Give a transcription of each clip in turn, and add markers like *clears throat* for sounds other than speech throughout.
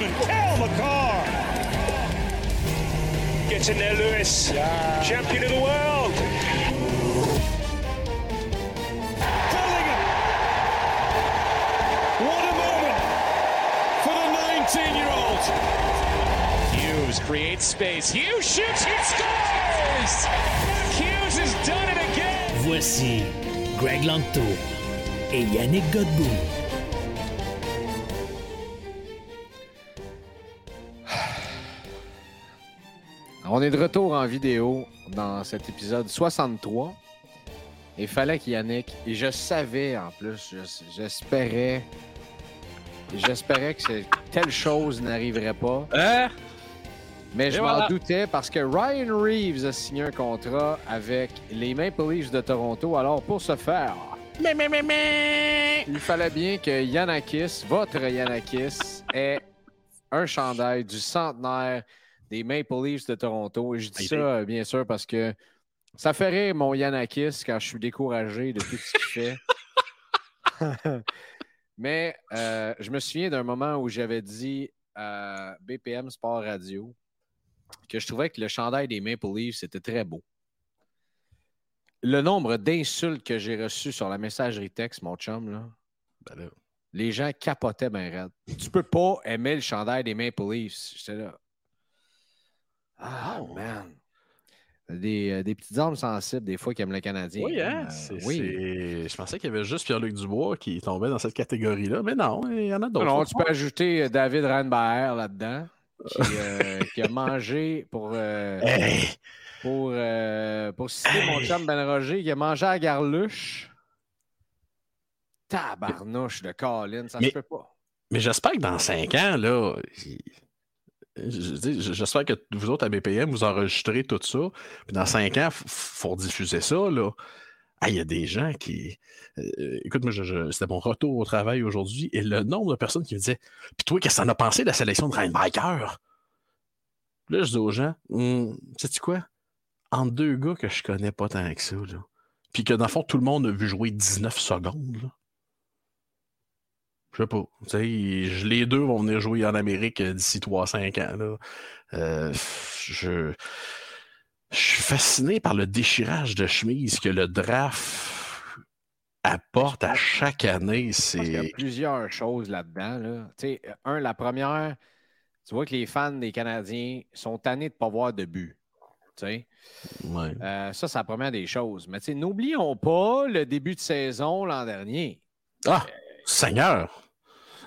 Young defenseman Cal McCarr. Gets in there, Lewis. Champion of the world. Bellingham. What a moment for the 19-year-old. Hughes creates space. Hughes shoots. He scores. Hughes has done it again. Voici Greg Lanto et Yannick Godbout. On est de retour en vidéo dans cet épisode 63. Il fallait qu'Yannick, et je savais en plus, je- j'espérais, j'espérais que telle chose n'arriverait pas. Mais je m'en doutais parce que Ryan Reeves a signé un contrat avec les Maple Leafs de Toronto. Alors, pour ce faire, il fallait bien que Yanakis, votre Yanakis, ait un chandail du centenaire des Maple Leafs de Toronto. Et je dis ça, euh, bien sûr, parce que ça fait rire mon Yanakis quand je suis découragé de tout ce qu'il fait. *laughs* Mais euh, je me souviens d'un moment où j'avais dit à BPM Sport Radio que je trouvais que le chandail des Maple Leafs était très beau. Le nombre d'insultes que j'ai reçues sur la messagerie texte, mon chum, là, Ben là, les gens capotaient bien raide. Tu peux pas aimer le chandail des Maple Leafs. J'étais là. Ah, man. Des, euh, des petites armes sensibles, des fois, qui aiment le Canadien. Oui, hein? Euh, oui. Je pensais qu'il y avait juste Pierre-Luc Dubois qui tombait dans cette catégorie-là, mais non, il y en a d'autres. Non, tu peux ajouter euh, David Randbaer là-dedans, qui, euh, *laughs* qui a mangé pour, euh, Hey! pour, euh, pour citer mon chum Ben Roger, qui a mangé à Garluche. Tabarnouche de Colin, ça Mais- se peut pas. Mais j'espère que dans cinq ans, là, il- je- je dis, j'espère que vous autres à BPM, vous enregistrez tout ça. Puis dans cinq ans, il faut diffuser ça. Ah, il y a des gens qui. euh, écoute, moi, c'était mon retour au travail aujourd'hui et le nombre de personnes qui me disaient Puis toi, qu'est-ce que t'en as pensé de la sélection de Reinbacker Là, je dis aux gens Hum, Sais-tu quoi? Entre deux gars que je connais pas tant que ça, là, puis que dans le fond, tout le monde a vu jouer 19 secondes, là. Je sais pas. Tu sais, je- les deux vont venir jouer en Amérique euh, d'ici 3-5 ans. Là. Euh, je, je suis fasciné par le déchirage de chemise que le draft apporte à chaque année. Pense qu'il y a C'est. plusieurs choses là-dedans. Là. Tu sais, un, la première, tu vois que les fans des Canadiens sont tannés de ne pas voir de but. Tu sais. Ouais. Euh, ça, c'est la première des choses. Mais n'oublions pas le début de saison l'an dernier. Ah, Seigneur!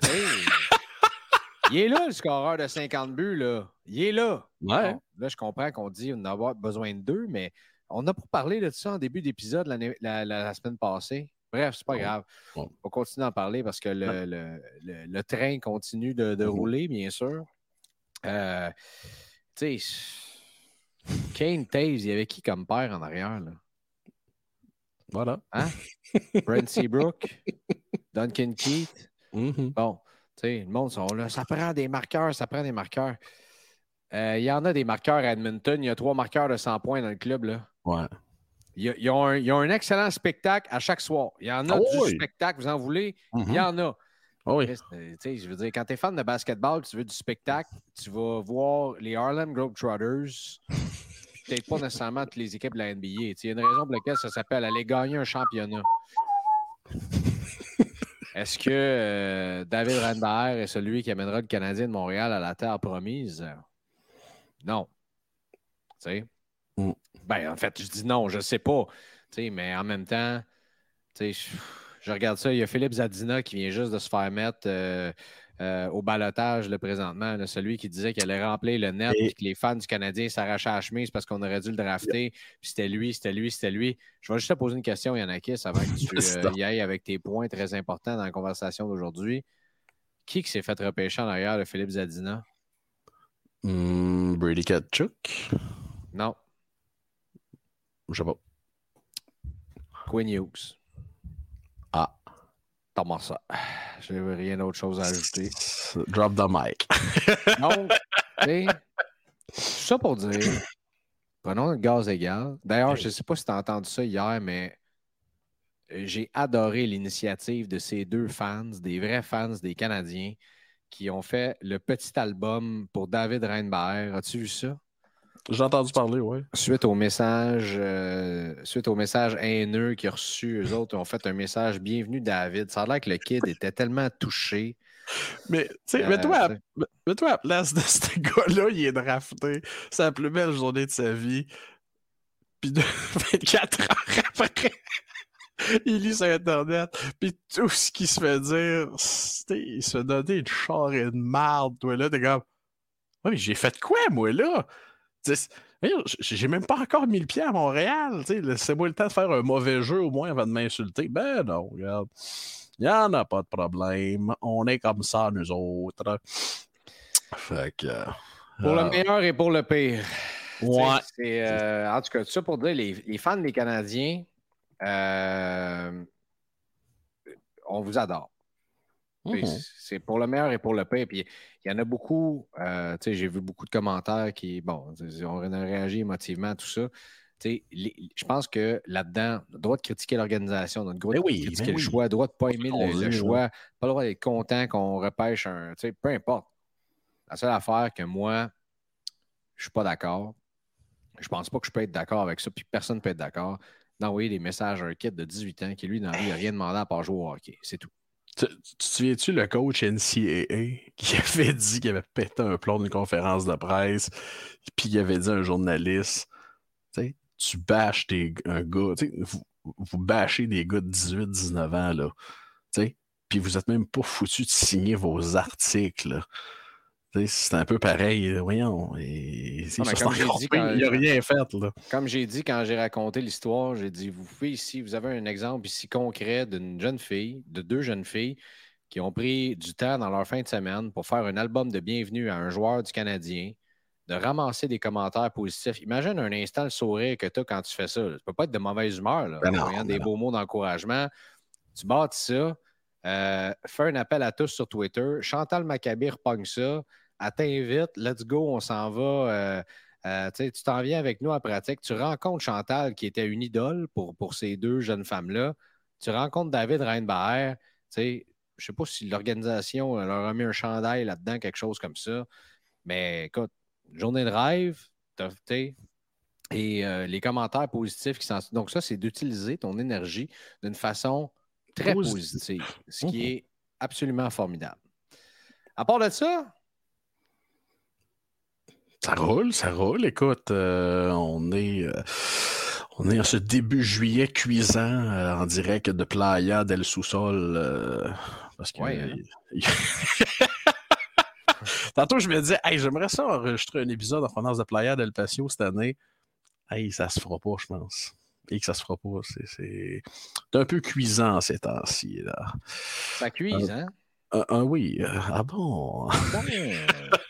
Sais, *laughs* Il est là, le scoreur de 50 buts. Là. Il est là. Ouais. Là, je comprends qu'on dit qu'on a besoin de deux, mais on a pour parler de ça en début d'épisode la, la- la semaine passée. Bref, c'est pas grave. On va continuer d'en parler parce que le, le- le- le train continue de, de Mhm. rouler, bien sûr. Euh, tu sais, Kane Taves, il y avait qui comme père en arrière? Là? Voilà. *laughs* Brent Seabrook, Duncan Keith. Mhm. Bon, tu sais, le monde sont là. Ça prend des marqueurs, ça prend des marqueurs. Euh, Il y en a des marqueurs à Edmonton. Il y a trois marqueurs de 100 points dans le club. Là. Ouais. Ils ont, un, ils ont un excellent spectacle à chaque soir. Il y en a Ah du oui. spectacle, vous en voulez? Il y en a. Ah oui. Euh, tu sais, je veux dire, quand tu es fan de basketball, tu veux du spectacle, tu vas voir les Harlem Globetrotters. *laughs* Peut-être pas nécessairement toutes les équipes de la NBA. Il y a une raison pour laquelle ça s'appelle aller gagner un championnat. *laughs* Est-ce que euh, David Randbaer est celui qui amènera le Canadien de Montréal à la terre promise? Non. Tu sais? Mm. Ben, en fait, je dis non, je sais pas. Tu sais, mais en même temps, tu sais, je, je regarde ça. Il y a Philippe Zadina qui vient juste de se faire mettre euh, euh, au balotage le présentement. celui qui disait qu'il allait remplir le net et que les fans du Canadien s'arrachaient à la chemise parce qu'on aurait dû le drafter. Puis c'était lui, c'était lui, c'était lui. Je vais juste te poser une question, Yannakis, avant que tu *laughs* euh, y ailles avec tes points très importants dans la conversation d'aujourd'hui. Qui, qui s'est fait repêcher en arrière de Philippe Zadina? Hmm, Brady Katchuk? Non. Je sais pas. Quinn Hughes. Ah. Comment ça? Je n'ai rien d'autre chose à ajouter. *laughs* Drop the mic. *laughs* non. ça pour dire, prenons le gaz égal. D'ailleurs, je ne sais pas si tu as entendu ça hier, mais j'ai adoré l'initiative de ces deux fans, des vrais fans des Canadiens, qui ont fait le petit album pour David Reinbaer. As-tu vu ça? J'ai entendu parler, oui. Suite au message, euh, suite au message haineux qu'il a reçu, eux autres ont fait un message Bienvenue David. Ça a l'air que le kid était tellement touché. Mais, tu sais, mets-toi à, mets à, la place de *laughs* ce gars-là, il est drafté. C'est la plus belle journée de sa vie. Puis de *laughs* 24 heures après, *laughs* il lit sur Internet. Puis tout ce qu'il se fait dire, il se fait donner une char et une marde, toi là. T'es comme, ouais, mais j'ai fait quoi, moi, là? J'ai même pas encore mis le pied à Montréal. Laissez-moi le temps de faire un mauvais jeu au moins avant de m'insulter. Ben non, regarde. Il n'y en a pas de problème. On est comme ça, nous autres. Fait que. Pour le euh, meilleur et pour le pire. Ouais. Euh, en tout cas, tout ça pour dire, les, les fans des Canadiens, euh, on vous adore. Mhm. C'est pour le meilleur et pour le pire. Puis il y en a beaucoup, euh, j'ai vu beaucoup de commentaires qui, bon, on a réagi émotivement à tout ça. je pense que là-dedans, le droit de critiquer l'organisation, le droit de ben critiquer ben le choix, le droit de ne pas aimer le, choix, pas le droit d'être content qu'on repêche un. Peu importe. La seule affaire que moi, je ne suis pas d'accord, je pense pas que je peux être d'accord avec ça, puis personne ne peut être d'accord, d'envoyer des messages à un kid de 18 ans qui, lui, n'a rien demandé à part jouer au hockey. C'est tout. Tu, te souviens-tu le coach NCAA qui *laughs* avait dit qu'il avait pété un plomb d'une conférence de presse, puis il avait dit à un journaliste Tu bâches un gars, vous, vous bâchez des gars de 18-19 ans, là, puis vous êtes même pas foutu de signer vos articles. C'est un peu pareil, voyons. il n'a rien fait. Là. Comme j'ai dit quand j'ai raconté l'histoire, j'ai dit vous pouvez ici, vous avez un exemple ici concret d'une jeune fille, de deux jeunes filles qui ont pris du temps dans leur fin de semaine pour faire un album de bienvenue à un joueur du Canadien, de ramasser des commentaires positifs. Imagine un instant le sourire que tu as quand tu fais ça. Tu ne peux pas être de mauvaise humeur, là, ben des ben beaux mots d'encouragement. Tu bâtis ça, euh, fais un appel à tous sur Twitter. Chantal Maccabé repogne ça elle t'invite, let's go, on s'en va. Euh, euh, tu t'en viens avec nous en pratique. Tu rencontres Chantal, qui était une idole pour, pour ces deux jeunes femmes-là. Tu rencontres David Reinbaer. Je ne sais pas si l'organisation leur a mis un chandail là-dedans, quelque chose comme ça. Mais écoute, journée de rêve, et euh, les commentaires positifs qui s'en. Donc, ça, c'est d'utiliser ton énergie d'une façon très positive, ce qui est absolument formidable. À part de ça, ça roule, ça roule. Écoute, euh, on est. Euh, on est en ce début juillet cuisant euh, en direct de Playa del Sous-Sol. parce que. Hein. *laughs* Tantôt, je me disais, hey, j'aimerais ça enregistrer un épisode en provenance de Playa del Patio cette année. Hey, ça se fera pas, je pense. Et que ça se fera pas. C'est un peu cuisant ces temps-ci. Ça cuise, hein? oui. ah bon? *laughs*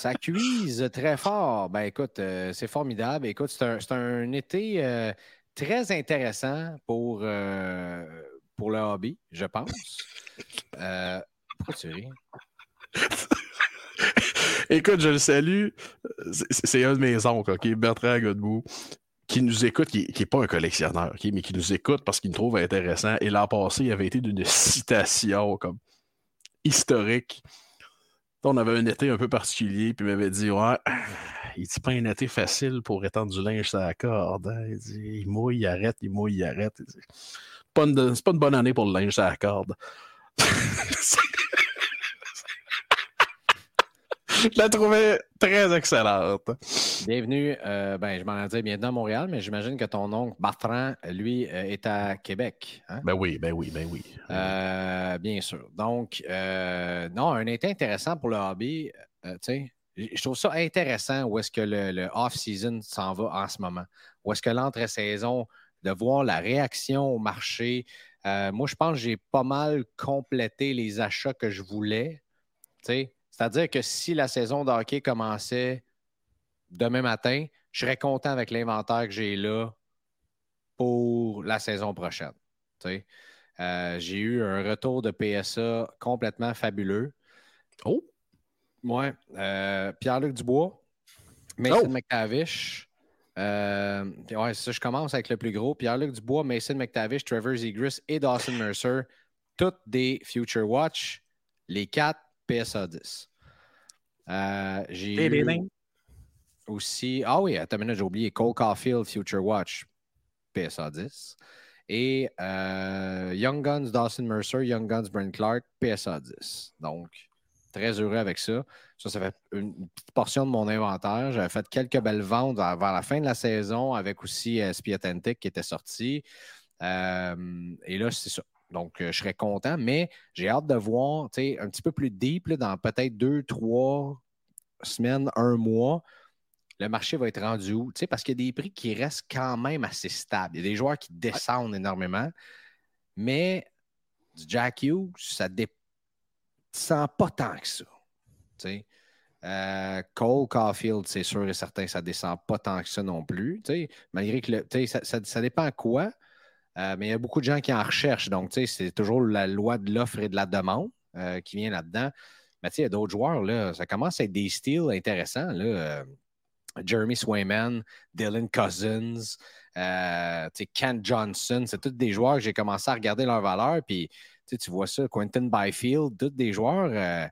Ça cuise très fort. Ben écoute, euh, c'est formidable. Écoute, c'est un, été euh, très intéressant pour, euh, pour le hobby, je pense. pourquoi tu? *laughs* Écoute, je le salue. C'est un de mes oncles, OK? Bertrand Godbout, qui nous écoute, qui n'est pas un collectionneur, mais qui nous écoute parce qu'il nous trouve intéressant. Et l'an passé, il avait été d'une *laughs* citation comme historique on avait un été un peu particulier, puis il m'avait dit Ouais, il dit pas un été facile pour étendre du linge sur la corde. Hein. Il dit Il mouille, il arrête, il mouille, il arrête. C'est pas, pas, une bonne année pour le linge sur la corde. *laughs* je la trouvais très excellente. Bienvenue, euh, ben, je m'en dit bienvenue à Montréal, mais j'imagine que ton oncle Bertrand, lui, euh, est à Québec. Hein? Ben oui, ben oui, ben oui. Euh, bien sûr. Donc, non, un été intéressant pour le hobby. tu sais, je trouve ça intéressant où est-ce que le, off-season s'en va en ce moment. Où est-ce que l'entre-saison, de voir la réaction au marché. moi, je pense que j'ai pas mal complété les achats que je voulais. C'est-à-dire que si la saison de hockey commençait demain matin, je serais content avec l'inventaire que j'ai là pour la saison prochaine. Euh, j'ai eu un retour de PSA complètement fabuleux. Oh! Ouais. Euh, Pierre-Luc Dubois, Mason oh! McTavish. Euh, ouais, ça, je commence avec le plus gros. Pierre-Luc Dubois, Mason McTavish, Trevor Zegris et Dawson Mercer. Toutes des Future Watch. Les quatre PSA 10. Euh, j'ai eu aussi. Ah oui, attends une j'ai oublié. Cole Caulfield Future Watch PSA 10. Et euh, Young Guns Dawson Mercer, Young Guns Brent Clark PSA 10. Donc, très heureux avec ça. Ça, ça fait une petite portion de mon inventaire. J'avais fait quelques belles ventes vers la fin de la saison avec aussi euh, qui était sorti. Euh, et là, c'est ça. Donc, euh, je serais content, mais j'ai hâte de voir un petit peu plus deep dans peut-être deux, trois semaines, un mois. Le marché va être rendu où? Parce qu'il y a des prix qui restent quand même assez stables. Il y a des joueurs qui descendent énormément, mais du Jack Hughes, ça ne descend pas tant que ça. Euh, Cole Caulfield, c'est sûr et certain, ça ne descend pas tant que ça non plus. Malgré que le, ça, ça, ça, dépend quoi. Euh, mais il y a beaucoup de gens qui en recherchent. Donc, c'est toujours la loi de l'offre et de la demande euh, qui vient là-dedans. Mais il y a d'autres joueurs, là, ça commence à être des styles intéressants. Là. Euh, Jeremy Swayman, Dylan Cousins, Ken Johnson, c'est tous des joueurs que j'ai commencé à regarder leur valeur. Puis tu vois ça, Quentin Byfield, tous des joueurs,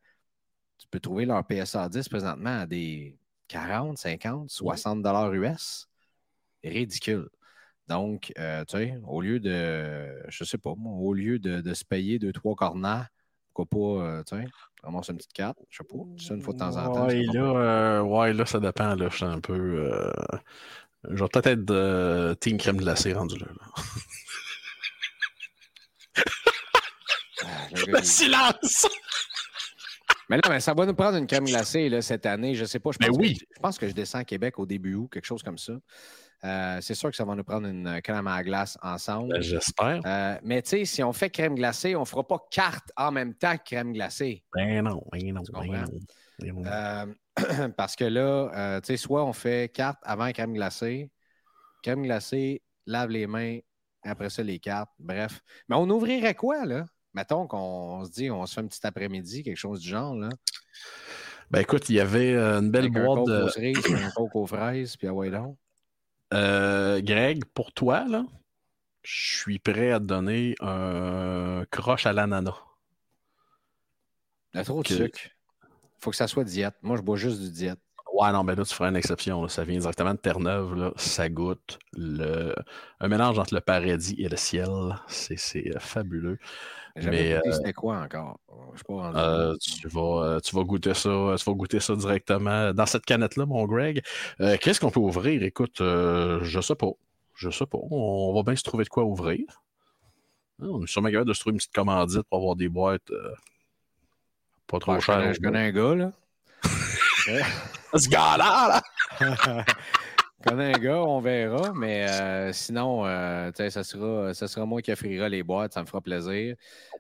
tu peux trouver leur PSA 10 présentement à des 40, 50, 60 dollars US. Ridicule. Donc, euh, tu sais, au lieu de, je sais pas, moi, au lieu de, se payer deux, trois corners, pourquoi pas, euh, tu sais, ramasse une petite carte, je sais pas, ça une fois de temps en temps. Ouais, là, euh, ouais, là, ça dépend, là, je suis un peu. je vais peut-être être de Team Crème Glacée rendu là. Ah, *laughs* le silence! Mais là, mais ça va nous prendre une crème glacée là, cette année. Je sais pas. Je pense, oui. que, je pense que je descends à Québec au début août, quelque chose comme ça. Euh, c'est sûr que ça va nous prendre une crème à glace ensemble. Ben, j'espère. Euh, mais tu sais, si on fait crème glacée, on ne fera pas carte en même temps que crème glacée. Ben non, ben non, ben non. Euh, *clears throat* parce que là, tu sais, soit on fait carte avant crème glacée, crème glacée, lave les mains, après ça, les cartes. Bref. Mais on ouvrirait quoi, là? Mettons qu'on se dit, on se fait un petit après-midi, quelque chose du genre, là. Ben écoute, il y avait une belle boîte de. Cerises, un coke aux fraises, puis à Waylon. Euh, Greg, pour toi, là, je suis prêt à te donner un croche à l'ananas. Il y a trop de sucre. Il faut que ça soit diète. Moi, je bois juste du diète. Ouais, non, mais là, tu feras une exception. Ça vient directement de Terre-Neuve. Ça goûte le... un mélange entre le paradis et le ciel. C'est euh, fabuleux. Mais euh, c'était quoi encore? Euh, tu, vas, tu vas goûter ça. Tu vas goûter ça directement dans cette canette-là, mon Greg. Qu'est-ce qu'on peut ouvrir? Écoute, je sais pas. Je sais pas. On va bien se trouver de quoi ouvrir. On est sûrement capable de se trouver une petite commandite pour avoir des boîtes pas trop chères. Je connais un gars, là. *laughs* Ce gars-là, *laughs* connais un gars, on verra, mais euh, sinon, euh, ça, sera, ça sera moi qui offrira les boîtes, ça me fera plaisir.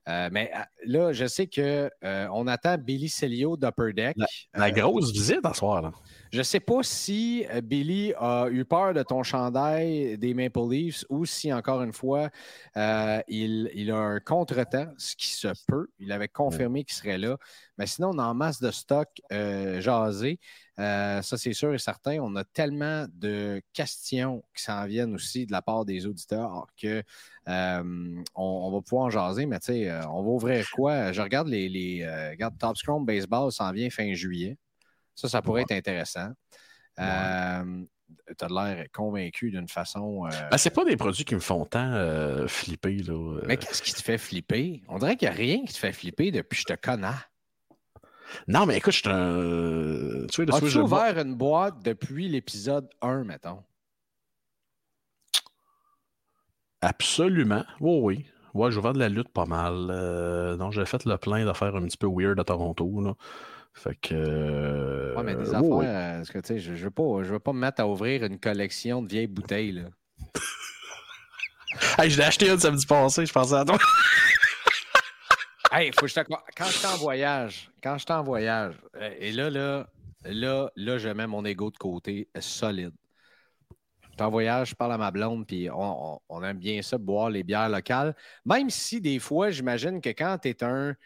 Euh, mais là, je sais qu'on attend Billy Celio d'Upper Deck. La, grosse visite en soir. Là. Je ne sais pas si euh, Billy a eu peur de ton chandail des Maple Leafs ou si, encore une fois, euh, il, a un contretemps, ce qui se peut. Il avait confirmé qu'il serait là. Mais sinon, on a en masse de stock euh, jasé. ça, c'est sûr et certain. On a tellement de questions qui s'en viennent aussi de la part des auditeurs que on, va pouvoir en jaser. Mais tu sais, on va ouvrir quoi? Je regarde les. les regarde, Top Scrum Baseball s'en vient fin juillet. Ça, ça pourrait être intéressant. Euh, tu as l'air convaincu d'une façon. Euh... Ben, c'est pas des produits qui me font tant euh, flipper. Là. Mais qu'est-ce qui te fait flipper? On dirait qu'il n'y a rien qui te fait flipper depuis que je te connais. Non, mais écoute, je suis un. Tu vois, As-tu ouvert une boîte depuis l'épisode 1, mettons? Absolument. Oui, oui. Ouais, j'ai ouvert de la lutte pas mal. Euh, non, j'ai fait le plein d'affaires un petit peu weird à Toronto. Là. Fait que. ouais, mais des affaires. Euh, que, tu sais, je ne veux, pas, je veux pas me mettre à ouvrir une collection de vieilles bouteilles. Là. hey, je l'ai acheté une samedi passé, je pensais à toi. *laughs* hey, faut que je Quand je suis en voyage, quand je suis en voyage, euh, et là, là, là, là, je mets mon ego de côté solide. Je en voyage, je parle à ma blonde, puis on, aime bien ça, boire les bières locales. Même si des fois, j'imagine que quand tu es un.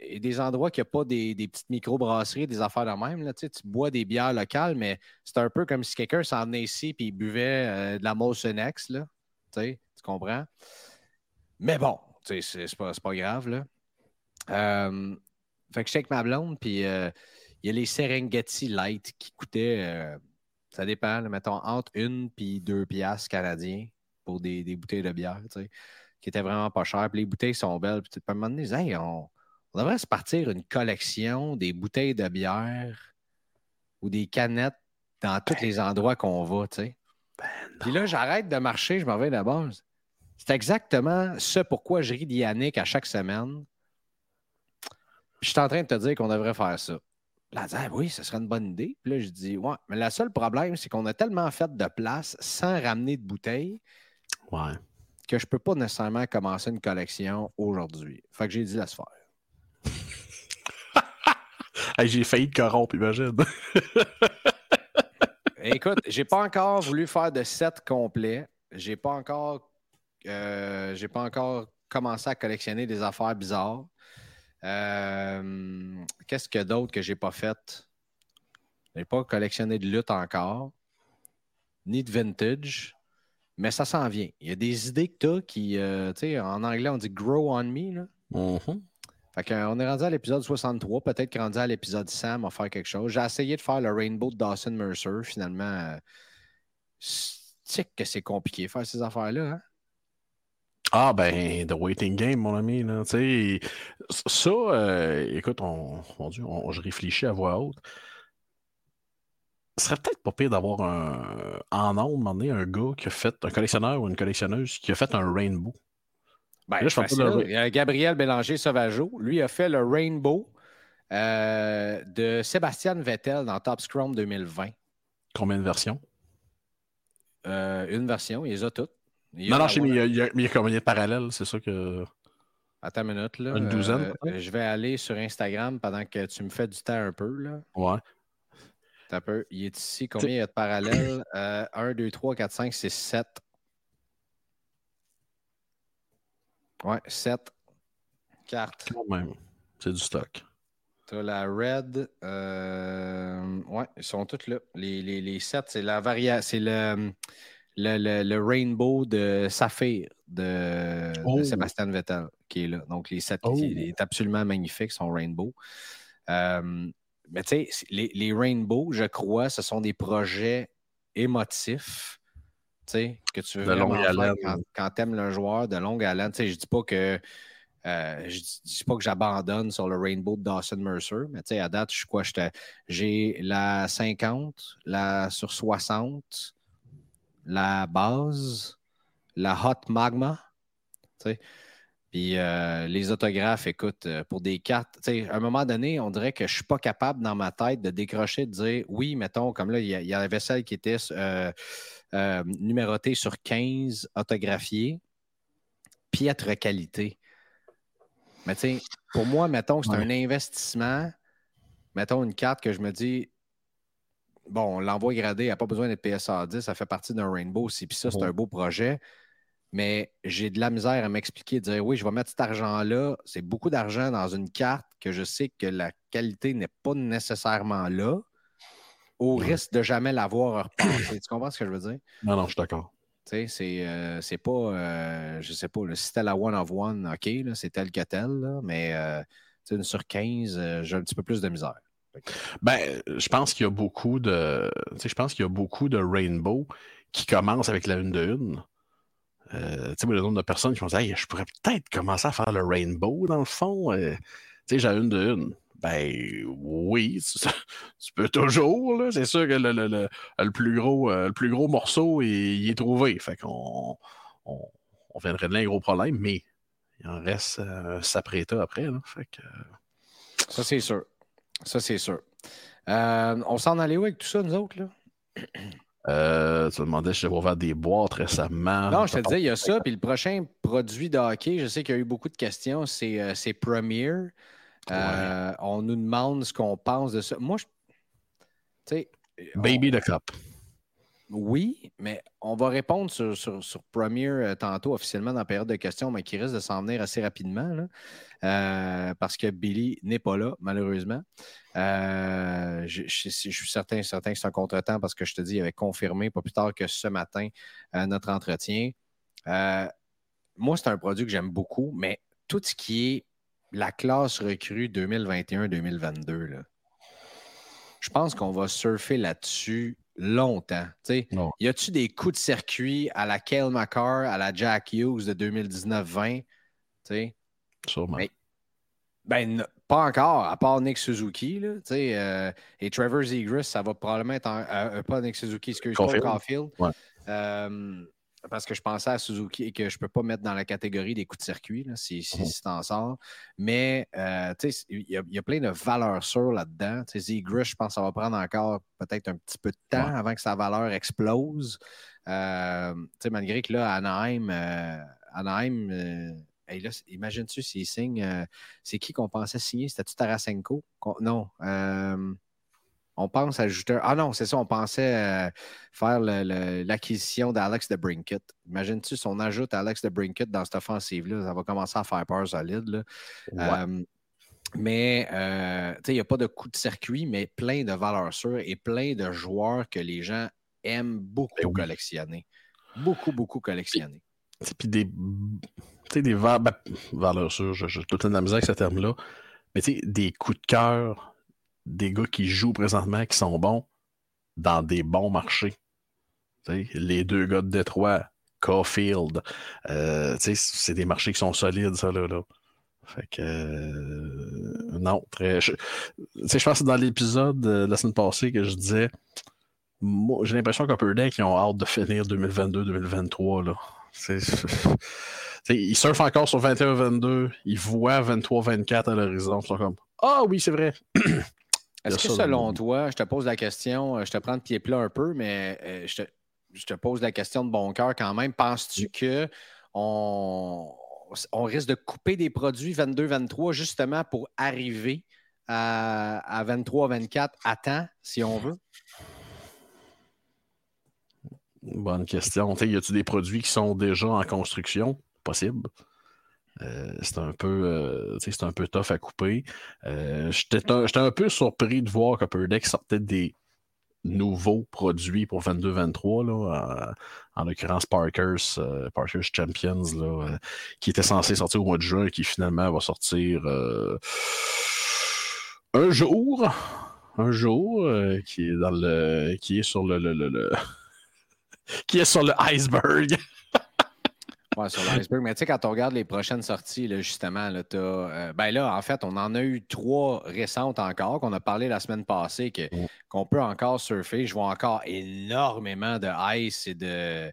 Tu des endroits qui n'ont pas des, petites micro-brasseries, des affaires de même. Là, tu bois des bières locales, mais c'est un peu comme si quelqu'un s'en venait ici et buvait euh, de la Molson X. Là, tu comprends? Mais bon, c'est pas, pas grave. Là. Euh, fait que je avec ma blonde, puis euh, il y a les Serengeti Light qui coûtaient, ça dépend, mettons, entre une puis deux piastres canadiens pour des, bouteilles de bière, qui étaient vraiment pas chères. Les bouteilles sont belles. Puis à un moment donné, hey, on, on devrait se partir une collection des bouteilles de bière ou des canettes dans tous les endroits qu'on va, tu sais. Ben Puis là, j'arrête de marcher, je m'en vais d'abord. C'est exactement ce pourquoi je ris d'Yannick à chaque semaine. je suis en train de te dire qu'on devrait faire ça. Là, dit, ah oui, ce serait une bonne idée. Puis là, je dis, ouais, mais le seul problème, c'est qu'on a tellement fait de place sans ramener de bouteilles que je ne peux pas nécessairement commencer une collection aujourd'hui. Fait que j'ai dit, laisse faire. J'ai failli te corrompre, imagine. *laughs* Écoute, j'ai pas encore voulu faire de set complet. J'ai pas encore euh, j'ai pas encore commencé à collectionner des affaires bizarres. Euh, qu'est-ce que d'autre que j'ai pas fait? J'ai pas collectionné de lutte encore, ni de vintage, mais ça s'en vient. Il y a des idées que tu as qui, euh, tu sais, en anglais, on dit grow on me. Là. Mm-hmm. Euh, on est rendu à l'épisode 63. Peut-être qu'on rendu à l'épisode 100, on va faire quelque chose. J'ai essayé de faire le Rainbow de Dawson Mercer. Finalement, euh, tu que c'est compliqué faire ces affaires-là. Hein? Ah, ben, The Waiting Game, mon ami. Là, ça, euh, écoute, on, je réfléchis à voix haute. Ce serait peut-être pas pire d'avoir un, en ondes, un gars qui a fait, un collectionneur ou une collectionneuse qui a fait un Rainbow. Ben, Il Gabriel Bélanger Sauvageau. Lui a fait le Rainbow euh, de Sébastien Vettel dans Top Scrum 2020. Combien de versions? Euh, une version, il les a toutes. non, non, mais il y, a, il, y a, combien de parallèles, c'est ça que. Attends une minute. Là. Une douzaine. Euh, je vais aller sur Instagram pendant que tu me fais du temps un peu. Là. Ouais. Peu. Il est ici. Combien il y a de parallèles? 1, 2, 3, 4, 5, 6, 7. Ouais, 7 cartes. Quand même. C'est du stock. Tu as la Red. Euh, ouais, ils sont toutes là. Les, les, les 7, c'est la variation. C'est le, le, le, Rainbow de Saphir de, oh. Sébastien Vettel qui est là. Donc, les 7 qui oh. est absolument magnifique, son Rainbow. Euh, mais tu sais, les, les Rainbow, je crois, ce sont des projets émotifs que tu veux quand, quand tu aimes le joueur de longue haleine. Je dis pas que euh, je dis pas que j'abandonne sur le Rainbow de Dawson Mercer, mais à date, je suis quoi? J'ai la 50, la sur 60, la base, la Hot Magma. Puis euh, les autographes, écoute, euh, pour des cartes, à un moment donné, on dirait que je ne suis pas capable dans ma tête de décrocher, de dire oui, mettons, comme là, il y, avait celle qui était euh, numéroté sur 15, autographié, piètre qualité. Mais tu sais, pour moi, mettons, c'est un investissement. Mettons une carte que je me dis, bon, l'envoi gradé, il n'a pas besoin d'être PSA 10, ça fait partie d'un Rainbow. Si puis ça, c'est un beau projet. Mais j'ai de la misère à m'expliquer, dire oui, je vais mettre cet argent-là. C'est beaucoup d'argent dans une carte que je sais que la qualité n'est pas nécessairement là au risque de jamais l'avoir tu comprends ce que je veux dire? Non, non, je suis d'accord. Tu sais, c'est, euh, pas, euh, je sais pas, si c'était la one of one, OK, c'est tel que tel, mais euh, une sur 15, j'ai un petit peu plus de misère. Ben, je pense qu'il y a beaucoup de. je pense qu'il y a beaucoup de Rainbow qui commencent avec la une de une. Tu sais, le nombre de personnes qui vont dire je pourrais peut-être commencer à faire le Rainbow dans le fond. tu sais, j'ai une de une Ben oui, *laughs* tu, peux toujours. C'est sûr que le, le, le, plus gros, euh, le plus gros morceau, il, est trouvé. Fait qu'on on, on, viendrait de là un gros problème, mais il en reste euh, s'apprêter après. Fait que... Ça, c'est sûr. Ça, c'est sûr. Euh, on s'en allait où avec tout ça, nous autres? Là? *clears throat* Euh, tu me demandais si j'avais ouvert des boîtes récemment. Non, je te disais, il y a ça. Puis le prochain produit de hockey, je sais qu'il y a eu beaucoup de questions, c'est euh, Premier. Euh, on nous demande ce qu'on pense de ça. Moi, je. Tu sais. Baby the Cup. Oui, mais on va répondre sur, sur, Premier euh, tantôt officiellement dans la période de questions, mais qui risque de s'en venir assez rapidement euh, parce que Billy n'est pas là, malheureusement. Euh, je, suis certain, que c'est un contretemps parce que je te dis, il avait confirmé pas plus tard que ce matin notre entretien. moi, c'est un produit que j'aime beaucoup, mais tout ce qui est la classe recrue 2021-2022, je pense qu'on va surfer là-dessus longtemps. Y a-tu des coups de circuit à la Kale McCarr, à la Jack Hughes de 2019-20? Sûrement. ben, pas encore, à part Nick Suzuki. Là, euh, et Trevor Zegras, ça va probablement être. Euh, pas Nick Suzuki, excuse-moi, Caulfield. Ouais. Euh, parce que je pensais à Suzuki et que je ne peux pas mettre dans la catégorie des coups de circuit, là, si, si, mm-hmm. t'en sors. Mais euh, il y, y, a plein de valeurs sûres là-dedans. Z-Grush, je pense que ça va prendre encore peut-être un petit peu de temps avant que sa valeur explose. Euh, malgré que là, Anaheim, euh, Anaheim euh, imagine-tu s'il signe. c'est qui qu'on pensait signer? C'était-tu Tarasenko? Non on pense ajouter. Ah non, c'est ça, on pensait euh, faire l'acquisition d'Alex de Brinket. Imagine-tu si on ajoute Alex de Brinket dans cette offensive-là, ça va commencer à faire peur solide. Euh, mais euh, il n'y a pas de coup de circuit, mais plein de valeurs sûres et plein de joueurs que les gens aiment beaucoup ben collectionner. Beaucoup, beaucoup collectionner. Puis des, des ben, valeurs sûres, je, je, tout le temps de la misère avec ce terme-là, mais des coups de cœur des gars qui jouent présentement, qui sont bons dans des bons marchés. les deux gars de Détroit, Caulfield, euh, c'est des marchés qui sont solides, ça, là. là. Fait que. Euh, non, très. Je, je pense que dans l'épisode de la semaine passée que je disais, j'ai l'impression qu'Upper Deck, ils ont hâte de finir 2022-2023, là. ils surfent encore sur 21-22, ils voient 23-24 à l'horizon, ils sont comme Ah oui, c'est vrai. *clears throat* Est-ce que selon toi, je te pose la question, euh, je te prends de pied plat un peu, mais euh, je, te, pose la question de bon cœur quand même. Penses-tu que on, risque de couper des produits 22-23 justement pour arriver à, 23-24 à temps, si on veut? Bonne question. y a-t-il des produits qui sont déjà en construction? Possible. Euh, c'est un peu euh, c'est un peu tough à couper. Euh, j'étais un, peu surpris de voir qu'Upper Deck sortait des nouveaux produits pour 22-23, en l'occurrence Parker's, Parker's Champions, là, qui était censé sortir au mois de juin et qui finalement va sortir un jour. Un jour qui est dans le. qui est sur le, le *laughs* qui est sur le iceberg. Ouais, sur l'iceberg. Mais tu sais, quand on regarde les prochaines sorties, là, justement, là, euh, ben là, en fait, on en a eu trois récentes encore, qu'on a parlé la semaine passée, qu'on peut encore surfer. Je vois encore énormément de ice et de.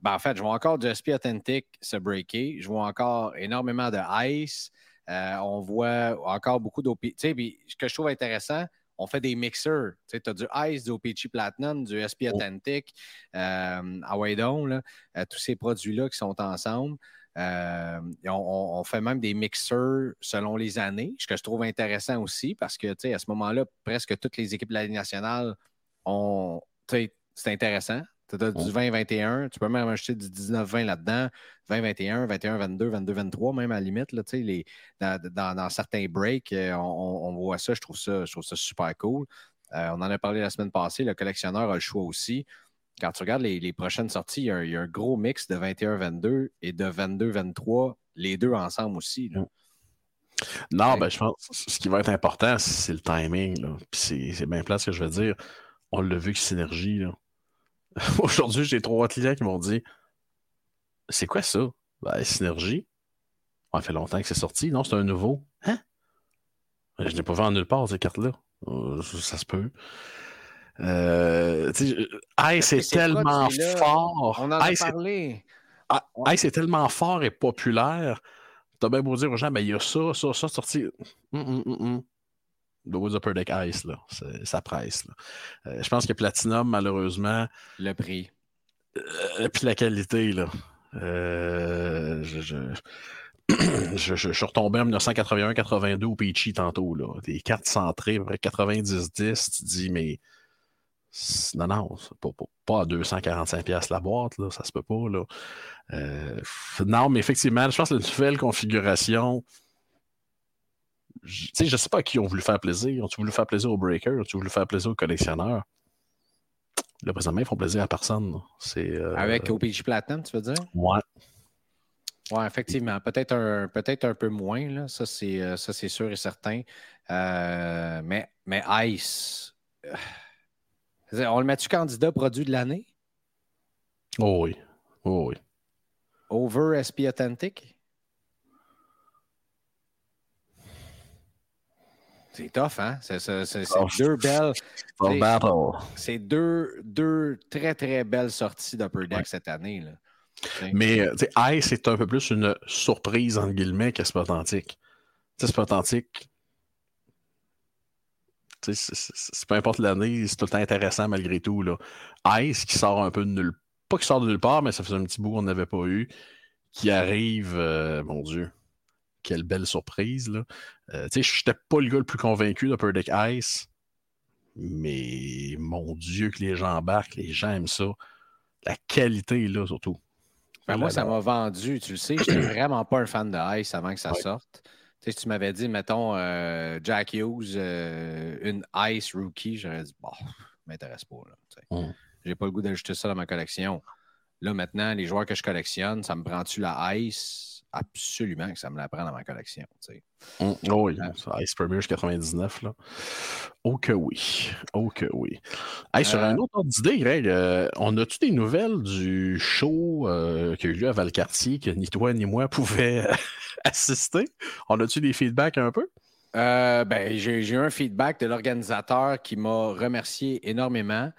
Ben, en fait, je vois encore du SP Authentic se breaker. Je vois encore énormément de ice. Euh, on voit encore beaucoup d'OP. Tu sais, ce que je trouve intéressant, on fait des mixeurs. Tu as du Ice, du OPG Platinum, du SP oh. Authentic, euh, là, euh, tous ces produits-là qui sont ensemble. Euh, on, fait même des mixeurs selon les années, ce que je trouve intéressant aussi parce que à ce moment-là, presque toutes les équipes de la Ligue nationale ont. C'est intéressant. Tu as du 20-21, tu peux même acheter du 19-20 là-dedans, 20-21, 21-22, 22-23, même à la limite. Là, les, dans, dans, certains breaks, euh, on, voit ça je, trouve ça, je trouve ça super cool. Euh, on en a parlé la semaine passée, le collectionneur a le choix aussi. Quand tu regardes les, prochaines sorties, il y, a un, gros mix de 21-22 et de 22-23, les deux ensemble aussi. Là. Non, ben, je pense que ce qui va être important, c'est le timing. C'est bien place que je veux dire. On l'a vu que Synergie, là, *laughs* Aujourd'hui, j'ai trois clients qui m'ont dit C'est quoi ça? Ben, Synergie. Ça fait longtemps que c'est sorti. Non, c'est un nouveau. Hein? Je n'ai pas vu en nulle part, ces cartes-là. Euh, ça se peut. Euh, Ice est, tellement fort. On en a parlé. Ice est tellement fort et populaire. T'as bien beau dire aux gens, ben, il y a ça, ça, ça sorti. Mm, mm, mm, Woods Upper Deck Ice, là. Ça presse. Là. Euh, je pense que Platinum, malheureusement. Le prix. Euh, puis la qualité, là. Euh, je, je, *clears throat* je, suis retombé en 1981-82 au Peachy tantôt. Là. Des cartes centrées, 90-10. Tu dis, mais. Non, non, pas, pas, pas à 245$ la boîte, là, ça se peut pas. Là. Euh, non, mais effectivement, je pense que la nouvelle configuration, je ne sais pas à qui ont voulu faire plaisir. Ont-ils voulu faire plaisir aux breakers? Ont-ils voulu faire plaisir aux collectionneurs? Là, présentement, ils font plaisir à personne. C'est, euh... Avec OPG Platinum, tu veux dire? Ouais. Oui, effectivement. Peut-être un, peut-être un peu moins, là. Ça, c'est, euh, ça, c'est sûr et certain. Euh, mais, mais Ice, on le met-tu candidat produit de l'année? Oh oui. Oh oui. Over SP Authentic? C'est tough, hein? C'est, oh, deux belles. C'est deux, deux très, très belles sorties d'Upper Deck cette année. Là. Mais euh, Ice, c'est un peu plus une surprise, entre guillemets, que c'est authentique. C'est authentique. C'est peu importe l'année, c'est tout le temps intéressant malgré tout. Là. Ice qui sort un peu de nulle Pas qui sort de nulle part, mais ça faisait un petit bout qu'on n'avait pas eu. Qui arrive, euh, mon Dieu, quelle belle surprise. Là. Euh, je n'étais pas le gars le plus convaincu d'Upper Deck Ice. Mais mon Dieu, que les gens embarquent, les gens aiment ça. La qualité, là, surtout. Ben, moi, ça m'a vendu, tu le sais, je n'étais vraiment pas un fan de Ice avant que ça sorte. Tu sais, si tu m'avais dit, mettons, euh, Jack Hughes, euh, une Ice rookie, j'aurais dit, bon, m'intéresse pas. Je n'ai J'ai pas le goût d'ajouter ça dans ma collection. Là, maintenant, les joueurs que je collectionne, ça me prend-tu la Ice? Absolument que ça me la prend dans ma collection. Hum, oh oui, Ice Premier 99. Là. Oh que oui. Oh que oui. sur un euh, autre ordre d'idée, Greg, euh, on a-tu des nouvelles du show euh, qui a eu lieu à Valcartier que ni toi ni moi pouvaient *laughs* assister? On a-tu des feedbacks un peu? ben, j'ai eu un feedback de l'organisateur qui m'a remercié énormément.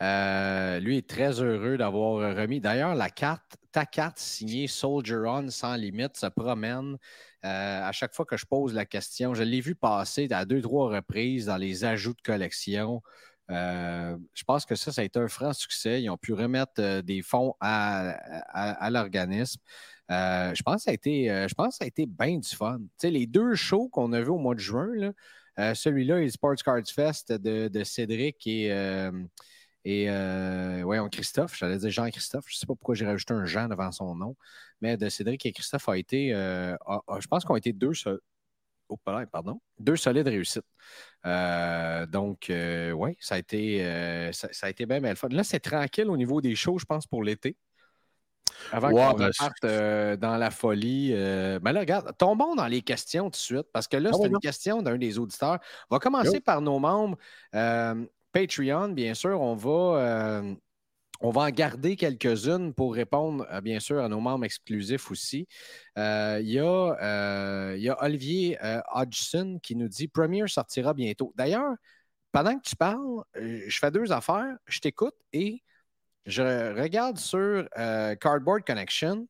lui est très heureux d'avoir remis. D'ailleurs, la carte ta carte signée Soldier On sans limite se promène. Euh, à chaque fois que je pose la question, je l'ai vu passer à deux, trois reprises dans les ajouts de collection. Euh, je pense que ça, ça a été un franc succès. Ils ont pu remettre euh, des fonds à, l'organisme. je pense que ça a été, je pense ça a été bien du fun. les deux shows qu'on a vus au mois de juin, celui-là est Sports Cards Fest de, de Cédric et et euh, voyons, Christophe, j'allais dire Jean-Christophe, je ne sais pas pourquoi j'ai rajouté un Jean devant son nom, mais de Cédric et Christophe a été, euh, je pense qu'on a été deux, oh, pardon, deux solides réussites. Euh, donc, euh, oui, ça a été, ça, a été bien, bien fun. Là, c'est tranquille au niveau des shows, je pense, pour l'été. Avant qu'on ben, parte dans la folie. mais ben là, regarde, tombons dans les questions tout de suite, parce que là, ah c'est une question d'un des auditeurs. On va commencer par nos membres. Patreon, bien sûr, on va, euh, on va en garder quelques-unes pour répondre, euh, bien sûr, à nos membres exclusifs aussi. Euh, il y, y, a Olivier Hodgson qui nous dit Premier sortira bientôt. D'ailleurs, pendant que tu parles, je fais deux affaires. Je t'écoute et je regarde sur Cardboard Connection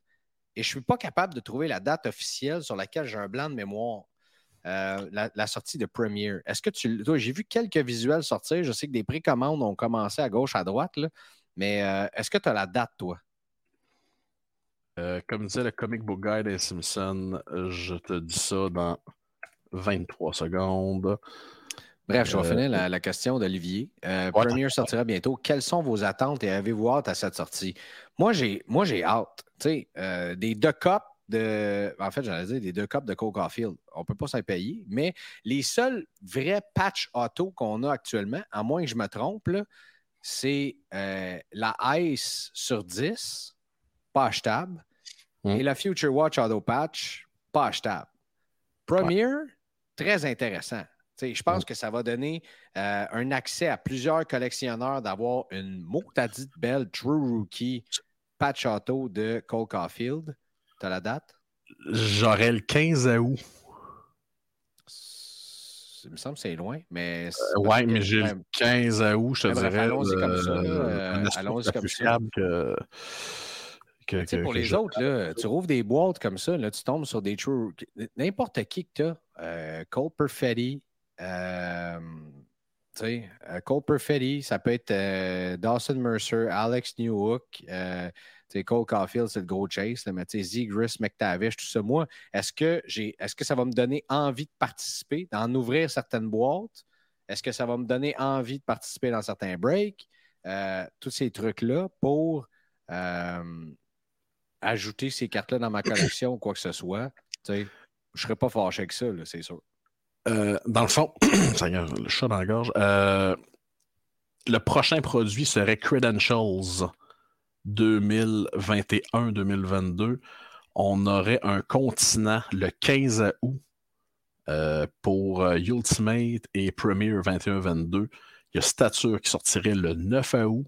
et je ne suis pas capable de trouver la date officielle sur laquelle j'ai un blanc de mémoire. Euh, la, sortie de Premiere. Est-ce que tu. Toi, j'ai vu quelques visuels sortir. Je sais que des précommandes ont commencé à gauche, à droite, mais euh, est-ce que tu as la date, toi? Euh, comme disait le comic book guy des Simpsons, je te dis ça dans 23 secondes. Bref, je vais finir la, question d'Olivier. Premiere sortira bientôt. Quelles sont vos attentes et avez-vous hâte à cette sortie? Moi, j'ai, moi, j'ai hâte. Des deux cups de. En fait, j'allais dire des deux copes de Coke Field. On ne peut pas s'en payer. Mais les seuls vrais patch auto qu'on a actuellement, à moins que je me trompe, c'est euh, la Ice sur 10, pas achetable, hmm. et la Future Watch Auto Patch, pas achetable. Premier, très intéressant. je pense que ça va donner euh, un accès à plusieurs collectionneurs d'avoir une motadite belle True Rookie patch auto de Cole Caulfield la date? J'aurais le 15 août. il me semble que c'est loin, mais. Euh, ouais, mais j'ai le 15 août, je te dirais. Allons-y comme ça. Euh, allons-y comme ça. Que... Que, que, pour les autres, là, tu rouvres des boîtes comme ça, là, tu tombes sur des true. N'importe qui que tu as. Euh, Cole Perfetti, euh, sais, euh, Cole Perfetti, ça peut être euh, Dawson Mercer, Alex Newhook, euh, Cole Caulfield, c'est le gros chase, là, mais Zigris, McTavish, tout ça. Moi, est-ce que, j'ai, est-ce que ça va me donner envie de participer, d'en ouvrir certaines boîtes? Est-ce que ça va me donner envie de participer dans certains breaks? tous ces trucs-là pour ajouter ces cartes-là dans ma *coughs* collection ou quoi que ce soit. Je ne serais pas fâché avec ça, c'est sûr. Euh, dans le fond, *coughs* ça y le chat dans la gorge. Euh, le prochain produit serait Credentials 2021-2022. On aurait un continent le 15 août euh, pour Ultimate et Premier 21-22. Il y a Stature qui sortirait le 9 août.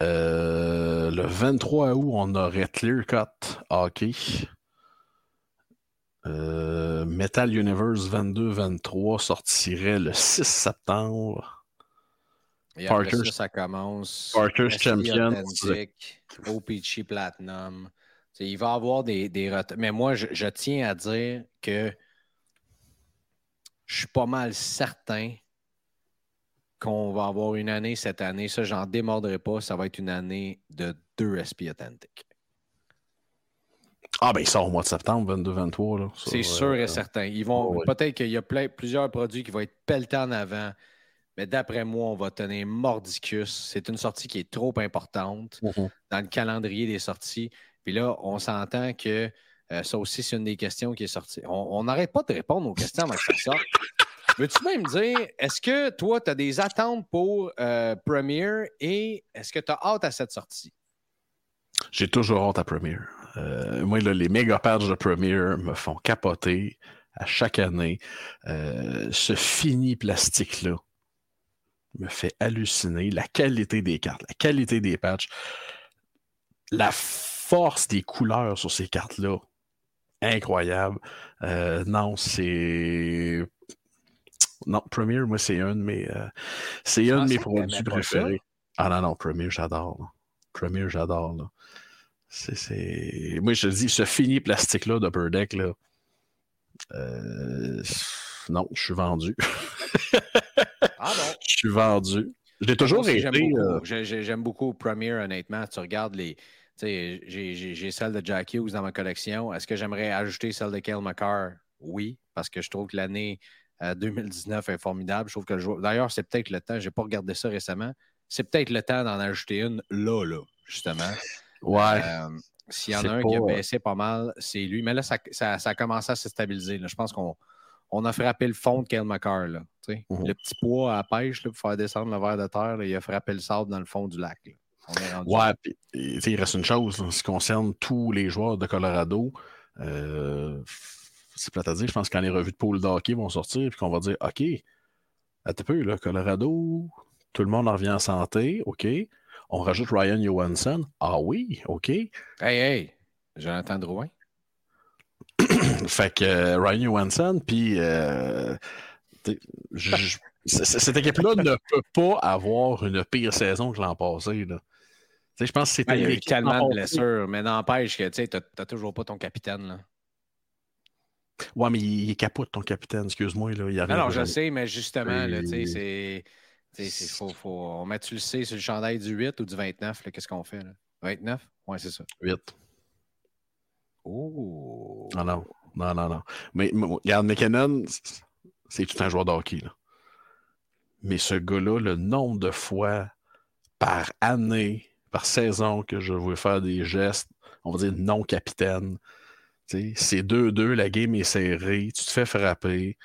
le 23 août, on aurait Clear Cut Hockey. Euh, Metal Universe 22-23 sortirait le 6 septembre. Et après ça, ça commence. Parker's Champions. OPG Platinum. il va y avoir des, des Mais moi, je, tiens à dire que je suis pas mal certain qu'on va avoir une année cette année. Ça, j'en démordrai pas. Ça va être une année de deux SP Authentic. Ah, ben il sort au mois de septembre, 22-23. C'est sûr et euh, certain. Ils vont, Peut-être qu'il y a plein, plusieurs produits qui vont être pelletés en avant, mais d'après moi, on va tenir mordicus. C'est une sortie qui est trop importante mm-hmm. dans le calendrier des sorties. Puis là, on s'entend que euh, ça aussi, c'est une des questions qui est sortie. On n'arrête pas de répondre aux questions avec ça *laughs* Veux-tu même dire, est-ce que toi, tu as des attentes pour euh, Premiere et est-ce que tu as hâte à cette sortie? J'ai toujours hâte à Premiere. Euh, moi, les méga patchs de Premiere me font capoter à chaque année. Ce fini plastique-là me fait halluciner. La qualité des cartes, la qualité des patchs, la force des couleurs sur ces cartes-là, incroyable. Euh, non, c'est. Non, Premiere, moi, c'est un de mes, c'est un de mes produits préférés. Ah non, non, Premiere, j'adore. Premiere, j'adore. C'est, Moi, je te dis, ce fini plastique-là d'Upper Deck, là, euh, non, je suis vendu. *laughs* ah non. Je suis vendu. Je l'ai toujours été. Euh, j'aime beaucoup, Premiere, honnêtement. Tu regardes les. J'ai celle de Jack Hughes dans ma collection. Est-ce que j'aimerais ajouter celle de Kyle McCarr? Oui, parce que je trouve que l'année 2019 euh, est formidable. Je trouve que le D'ailleurs, c'est peut-être le temps. Je n'ai pas regardé ça récemment. C'est peut-être le temps d'en ajouter une là, là, justement. Ouais. Euh, s'il y en a un qui a baissé pas mal, c'est lui. Mais là, ça, ça, a commencé à se stabiliser. Je pense qu'on on a frappé le fond de Kyle McCarr. Là, mhm. Le petit poids à pêche là, pour faire descendre le verre de terre, il a frappé le sable dans le fond du lac. ouais, il reste une chose en ce qui concerne tous les joueurs de Colorado. Euh, c'est plate à dire, je pense que quand les revues de pool d'hockey vont sortir, puis qu'on va dire OK, un peu, là, Colorado, tout le monde en revient en santé, OK on rajoute Ryan Johansson. Ah oui, OK. Hey, hey, Jonathan Drouin. *clears throat* fait que euh, Ryan Johansson, puis euh, cette équipe-là ne peut pas avoir une pire saison que l'an passé. Là. Je pense que c'était. Il eu tellement de blessures, mais n'empêche que tu n'as toujours pas ton capitaine. Là. Ouais, mais il, est capote, ton capitaine, excuse-moi. Là, Alors, je sais, mais justement, c'est faut, faut, on met tu le sais sur le chandail du 8 ou du 29, qu'est-ce qu'on fait? Là? 29? Oui, c'est ça. 8. Oh! Non, non, non, non. Mais regarde, McKinnon, c'est tout un joueur de hockey. Là. Mais ce gars-là, le nombre de fois par année, par saison que je veux faire des gestes, on va dire non capitaine. C'est 2-2, la game est serrée, tu te fais frapper,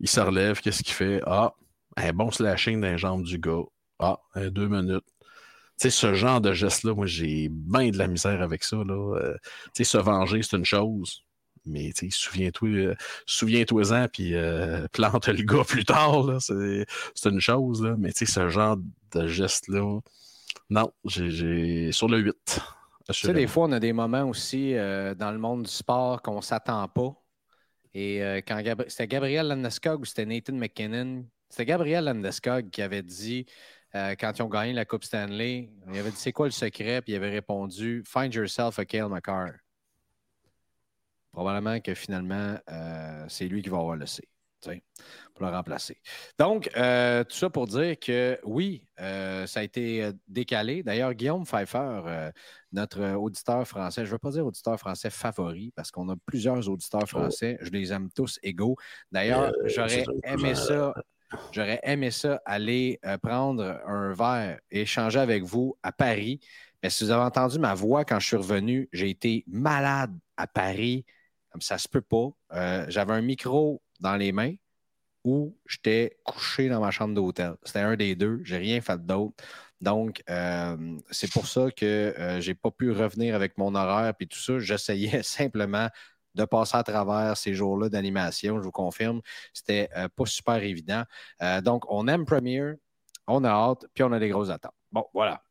il se relève, qu'est-ce qu'il fait? Ah, un bon slashing dans les jambes du gars. Ah, deux minutes. Tu sais, ce genre de geste-là, moi, j'ai bien de la misère avec ça. Là. Euh, tu sais, se venger, c'est une chose. Mais tu sais, souviens-toi, euh, souviens-toi-en, puis euh, *laughs* plante le gars plus tard, là, c'est, une chose. Là. Mais tu sais, ce genre de geste-là, non, j'ai, sur le 8. Tu sais, des fois, on a des moments aussi dans le monde du sport qu'on ne s'attend pas. Et quand c'était Gabriel Landeskog ou c'était Nathan McKinnon, c'était Gabriel Landeskog qui avait dit, euh, quand ils ont gagné la Coupe Stanley, il avait dit c'est quoi le secret? Puis il avait répondu Find yourself a Kale McCarr. Probablement que finalement, euh, c'est lui qui va avoir le C pour le remplacer. Donc, euh, tout ça pour dire que oui, euh, ça a été décalé. D'ailleurs, Guillaume Pfeiffer, notre auditeur français, je ne veux pas dire auditeur français favori parce qu'on a plusieurs auditeurs oh. français. Je les aime tous égaux. D'ailleurs, j'aurais aimé ça. J'aurais aimé ça aller prendre un verre et échanger avec vous à Paris. Mais si vous avez entendu ma voix quand je suis revenu, j'ai été malade à Paris. Comme ça se peut pas. J'avais un micro dans les mains ou j'étais couché dans ma chambre d'hôtel. C'était un des deux. J'ai rien fait d'autre. Donc, euh, c'est pour ça que euh, je n'ai pas pu revenir avec mon horaire et tout ça. J'essayais *laughs* simplement de passer à travers ces jours-là d'animation, je vous confirme. C'était euh, pas super évident. donc, on aime Premiere, on a hâte, puis on a des grosses attentes. Bon, voilà.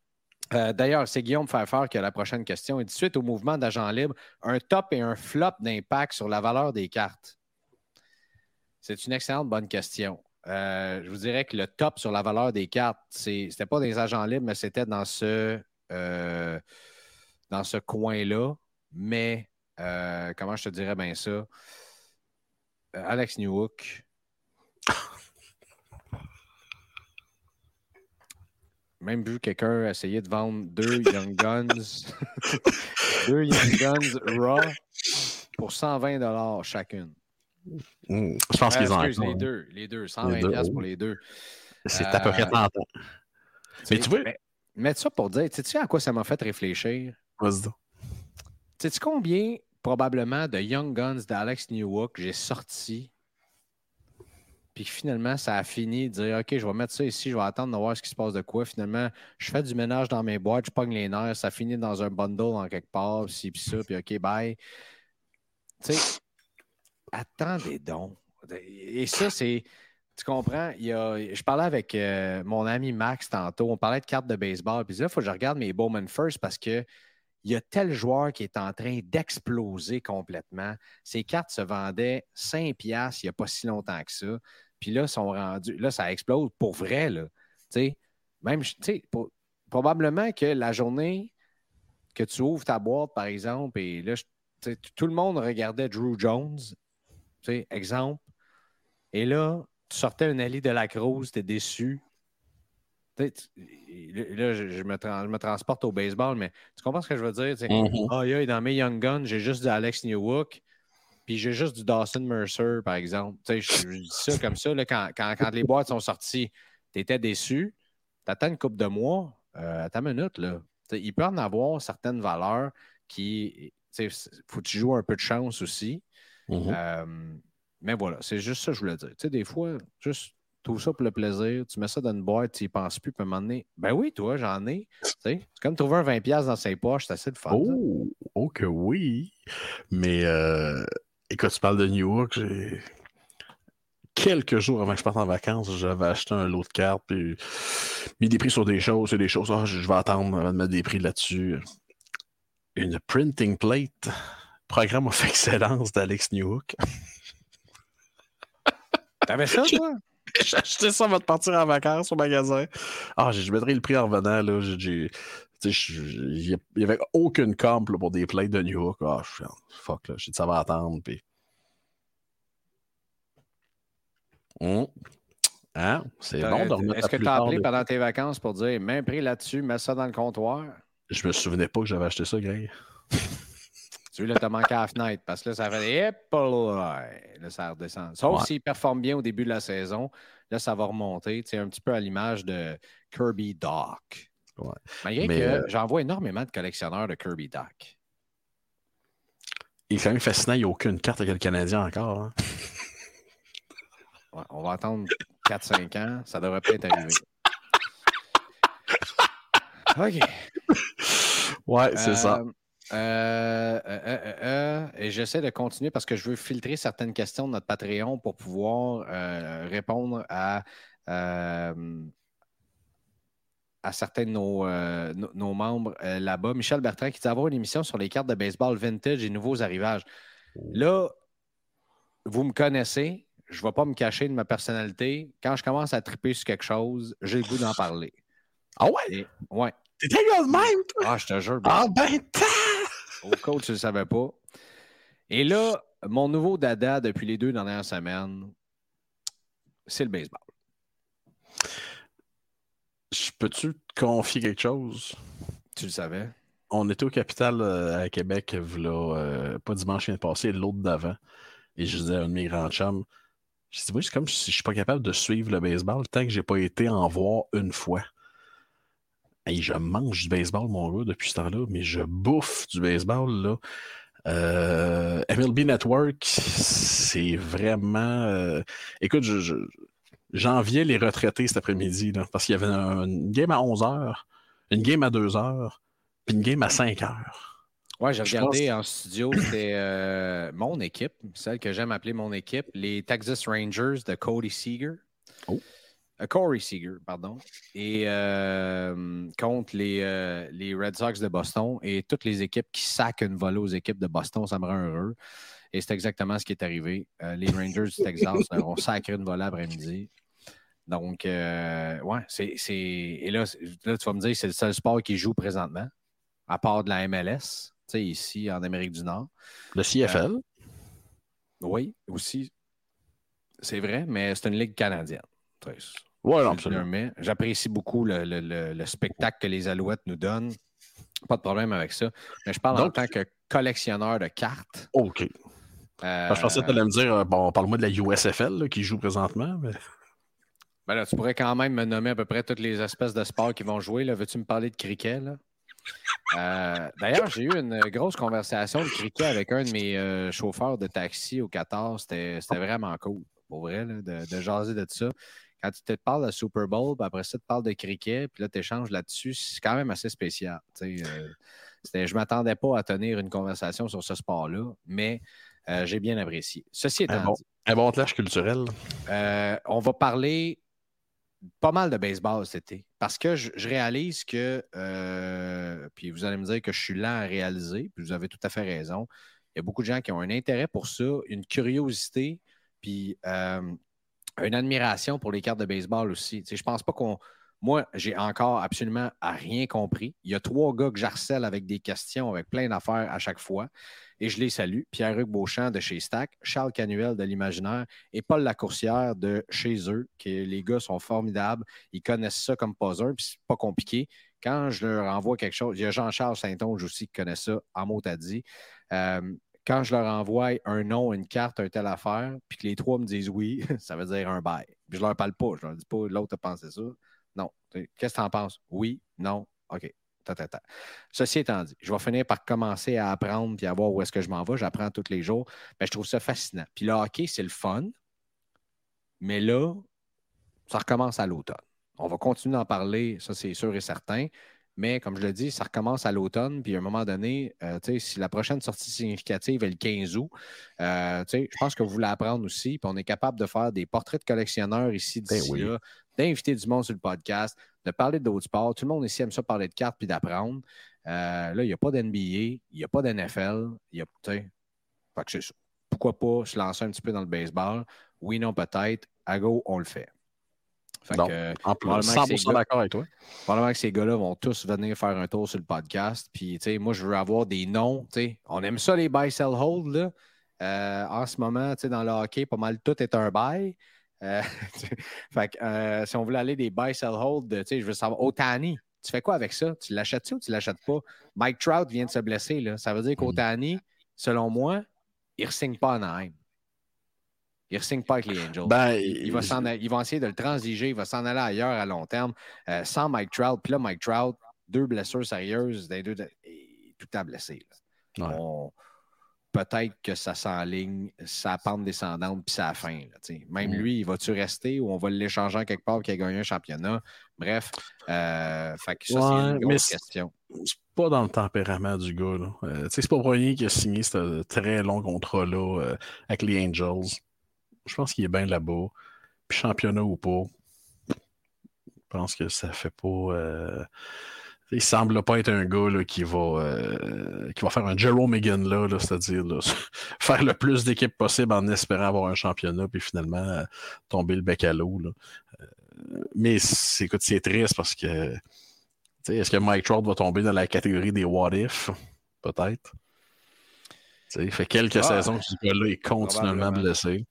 D'ailleurs, c'est Guillaume Pfeiffer qui a la prochaine question. Et de suite au mouvement d'agent libre, un top et un flop d'impact sur la valeur des cartes? C'est une excellente bonne question. Euh, je vous dirais que le top sur la valeur des cartes, ce n'était pas des agents libres, mais c'était dans ce, euh, dans ce coin-là. Mais euh, comment je te dirais bien ça? Alex Newhook. Même vu quelqu'un essayer de vendre deux *laughs* Young Guns, *laughs* deux Young Guns Raw pour 120 chacune. Hmm, je pense qu'ils ont les hein. deux, les deux, 120$ pour les deux. C'est à peu près 30 euh, ans. Mais tu vois. Mettre ça pour dire, tu sais à quoi ça m'a fait réfléchir? Sais-tu combien, probablement, de Young Guns d'Alex Newhook j'ai sorti? Puis finalement, ça a fini de dire OK, je vais mettre ça ici, je vais attendre de voir ce qui se passe de quoi. Finalement, je fais du ménage dans mes boîtes, je pogne les nerfs, ça finit dans un bundle en quelque part, puis ça, puis OK, bye. Tu sais, attendez donc. Et ça, c'est. Tu comprends? Il y a, je parlais avec euh, mon ami Max tantôt. On parlait de cartes de baseball. Puis là, il faut que je regarde mes Bowman First parce que il y a tel joueur qui est en train d'exploser complètement. Ces cartes se vendaient 5 piastres il n'y a pas si longtemps que ça. Puis là, ça explose pour vrai. Même, probablement que la journée que tu ouvres ta boîte, par exemple, et là, tout le monde regardait Drew Jones exemple. Et là, tu sortais un Ali de la Cruz, tu déçu. Là, je, me transporte au baseball, mais tu comprends ce que je veux dire? Mm dans mes Young Guns, j'ai juste du Alex Newhook, puis j'ai juste du Dawson Mercer, par exemple. Je, je, dis ça comme ça, quand, quand, les boîtes sont sorties, tu étais déçu, tu attends une coupe de mois, euh, à ta minute, là. il peut en avoir certaines valeurs qui. Il faut que tu joues un peu de chance aussi. Mm-hmm. Euh, mais voilà, c'est juste ça que je voulais dire. Tu sais, des fois, juste tout ça pour le plaisir, tu mets ça dans une boîte, tu n'y penses plus, puis à un moment donné, ben oui, toi, j'en ai. C'est comme trouver un 20$ dans ses poches, c'est assez de fun. Oh, oh que oui. Mais euh, écoute, tu parles de New York, j'ai. Quelques jours avant que je parte en vacances, j'avais acheté un lot de cartes, puis mis des prix sur des choses, c'est des choses, ah, je vais attendre avant de mettre des prix là-dessus. Une printing plate Programme of *laughs* Excellence d'Alex Newhook. T'avais ça, toi? *laughs* J'ai acheté ça avant de partir en vacances au magasin. Ah, je mettrai le prix en revenant. Là. il n'y avait aucune comp pour des plates de New York. Ah, fuck, là. J'ai dit ça va attendre. Puis... Hum. Hein? C'est bon de remettre Est-ce que tu as appelé pendant tes vacances pour dire même prix là-dessus, mets ça dans le comptoir? Je me souvenais pas que j'avais acheté ça, Greg. *laughs* Tu là, t'as manqué à la fenêtre parce que là, ça fait là, ça redescend. Sauf s'il performe bien au début de la saison, là, ça va remonter. Tu un petit peu à l'image de Kirby Doc. Malgré que euh, j'en vois énormément de collectionneurs de Kirby Doc. Il est quand même fascinant, il n'y a aucune carte avec le Canadien encore. Hein. *laughs* on va attendre 4-5 ans, ça devrait peut-être arriver. *laughs* OK. Ouais, c'est ça. Euh, euh, euh, et j'essaie de continuer parce que je veux filtrer certaines questions de notre Patreon pour pouvoir répondre à, à certains de nos, nos membres là-bas. Michel Bertrand qui dit avoir une émission sur les cartes de baseball vintage et nouveaux arrivages. Là, vous me connaissez, je ne vais pas me cacher de ma personnalité. Quand je commence à triper sur quelque chose, j'ai le goût d'en parler. Ah ouais? Et, ouais. T'es gars de même, toi? Ah, je te jure. Ah ben, Au coach, tu ne le savais pas. Et là, mon nouveau dada depuis les deux dernières semaines, c'est le baseball. Je peux-tu te confier quelque chose? Tu le savais? On était au capital euh, à Québec, là, euh, pas dimanche vient de passer, l'autre d'avant. Et je disais à un de mes grands chums, je dis, oui, c'est comme si je suis pas capable de suivre le baseball tant que j'ai pas été en voir une fois. Je mange du baseball, mon gars, depuis ce temps-là, mais je bouffe du baseball, là. Euh, MLB Network, c'est vraiment. euh, écoute, je, je- j'enviais les retraités cet après-midi, parce qu'il y avait un- une game à 11h, une game à 2h, puis une game à 5h. Ouais, j'ai regardé en studio, c'était euh, mon équipe, celle que j'aime appeler mon équipe, les Texas Rangers de Cody Seager. Oh. Euh, Corey Seager, pardon. Et euh, contre les, euh, les Red Sox de Boston et toutes les équipes qui sacent une volée aux équipes de Boston, ça me rend heureux. Et c'est exactement ce qui est arrivé. Euh, les Rangers du Texas *laughs* ont sacré une volée après-midi. Donc, euh, ouais, c'est. c'est- Et là, c'est- là, tu vas me dire, c'est le seul sport qui joue présentement, à part de la MLS, tu sais, ici en Amérique du Nord. Le CFL, Oui, aussi. C'est vrai, mais c'est une ligue canadienne. Tu absolument. J'apprécie beaucoup le, le- le- le spectacle que les Alouettes nous donnent. Pas de problème avec ça. Mais je parle en tant que collectionneur de cartes. OK. Euh, je pensais que tu allais me dire, euh, bon, parle-moi de la USFL là, qui joue présentement. Mais... ben là, tu pourrais quand même me nommer à peu près toutes les espèces de sports qui vont jouer. Veux-tu me parler de cricket? là? Euh, D'ailleurs, j'ai eu une grosse conversation de cricket avec un de mes euh, chauffeurs de taxi au Qatar. C'était c'était vraiment cool, pour vrai, là, de, de jaser de ça. Quand tu te parles de Super Bowl, puis après ça, tu parles de cricket, puis là, tu échanges là-dessus, c'est quand même assez spécial. euh, je ne m'attendais pas à tenir une conversation sur ce sport-là, mais euh, j'ai bien apprécié. Ceci étant Un bon, dit, un bon clash culturel. euh, on va parler pas mal de baseball cet été. Parce que je, je réalise que, puis vous allez me dire que je suis lent à réaliser, puis vous avez tout à fait raison. Il y a beaucoup de gens qui ont un intérêt pour ça, une curiosité, puis une admiration pour les cartes de baseball aussi. Sais, je pense pas qu'on. Moi, j'ai encore absolument rien compris. Il y a trois gars que j'harcèle avec des questions, avec plein d'affaires à chaque fois. Et je les salue. Pierre-Hugues Beauchamp de chez Stack, Charles Canuel de l'Imaginaire et Paul Lacourcière de chez eux, que les gars sont formidables. Ils connaissent ça comme un, puis c'est pas compliqué. Quand je leur envoie quelque chose, il y a Jean-Charles Saint-Onge aussi qui connaît ça en mot à dit. Quand je leur envoie un nom, une carte, un telle affaire, puis que les trois me disent oui, *laughs* ça veut dire un bail. Puis je leur parle pas, je leur dis pas l'autre a pensé ça. Non. Qu'est-ce que tu en penses? Oui, non, OK. Ta, ta, ta. Ceci étant dit, je vais finir par commencer à apprendre puis à voir où est-ce que je m'en vais. J'apprends tous les jours. Mais je trouve ça fascinant. Puis le hockey, c'est le fun. Mais là, ça recommence à l'automne. On va continuer d'en parler, ça c'est sûr et certain. Mais comme je le dis, ça recommence à l'automne. Puis à un moment donné, euh, si la prochaine sortie significative est le 15 août, euh, je pense que vous voulez apprendre aussi. Puis on est capable de faire des portraits de collectionneurs ici, Ben d'ici oui. là, d'inviter du monde sur le podcast, de parler d'autres sports. Tout le monde ici aime ça parler de cartes puis d'apprendre. Euh, là, il n'y a pas d'NBA, il n'y a pas d'NFL. Il y a, fait que c'est ça. Pourquoi pas se lancer un petit peu dans le baseball? Oui, non, peut-être. À go, on le fait. Fait Donc, que, euh, En plus, probablement que 100% ces gars- d'accord avec toi. Probablement que ces gars-là vont tous venir faire un tour sur le podcast. Puis, tu sais, moi, je veux avoir des noms. tu sais. On aime ça, les buy, sell, hold. Là. Euh, en ce moment, tu sais, dans le hockey, pas mal tout est un buy. Euh, *laughs* fait que, euh, si on voulait aller des buy, sell, hold, tu sais, je veux savoir, Otani, tu fais quoi avec ça? Tu l'achètes-tu ou tu l'achètes pas? Mike Trout vient de se blesser. Là. Ça veut dire qu'Otani, selon moi, il ne signe pas en Anaheim. Il ne signe pas avec les Angels. Ben, Il va s'en essayer de le transiger, il va s'en aller ailleurs à long terme euh, sans Mike Trout. Puis là, Mike Trout, deux blessures sérieuses, des deux, et tout temps blessé. là. Ouais. On- Peut-être que ça s'enligne, sa pente descendante, puis ça a fin. là. Même Mm. lui, il va-tu rester ou on va l'échanger en quelque part qui a gagné un championnat? Bref, euh, fait que ça, c'est une grosse question. c'est pas dans le tempérament du gars. là. Euh, c'est pas pour rien qu'il a signé ce très long contrat-là euh, avec les Angels. Je pense qu'il est bien là-bas. Puis championnat ou pas, je pense que ça fait pas. euh, Il semble pas être un gars qui, va, euh, qui va faire un Jerome Megan là, c'est-à-dire *laughs* faire le plus d'équipes possible en espérant avoir un championnat, puis finalement euh, tomber le bec à l'eau. Euh, mais c'est triste parce que est-ce que Mike Trout va tomber dans la catégorie des what if? Peut-être. Il fait quelques saisons que ce gars-là est continuellement blessé.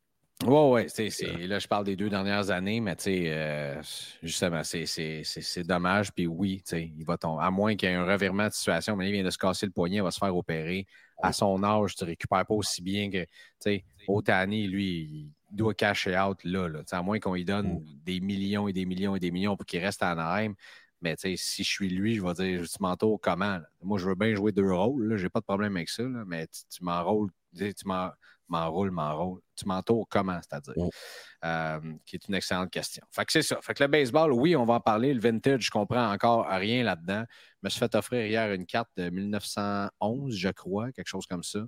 Oui, oui. Là, je parle des deux dernières années, mais euh, justement, c'est dommage. Puis oui, il va tomber. À moins qu'il y ait un revirement de situation, mais il vient de se casser le poignet, il va se faire opérer. À son âge, tu ne récupères pas aussi bien que. Otani, lui, il doit cacher out là. là à moins qu'on lui donne mm. des millions et des millions et des millions pour qu'il reste à Anaheim. Mais si je suis lui, je vais dire tu m'entoures comment? Moi, je veux bien jouer deux rôles. Je n'ai pas de problème avec ça. mais tu, tu m'enrôles, tu m'enroules, m'enrôles tu m'entoures comment, c'est-à-dire? Euh, qui est une excellente question. Fait que c'est ça. Fait que le baseball, oui, on va en parler. Le vintage, je comprends encore rien là-dedans. Je me suis fait offrir hier une carte de 1911, je crois, quelque chose comme ça,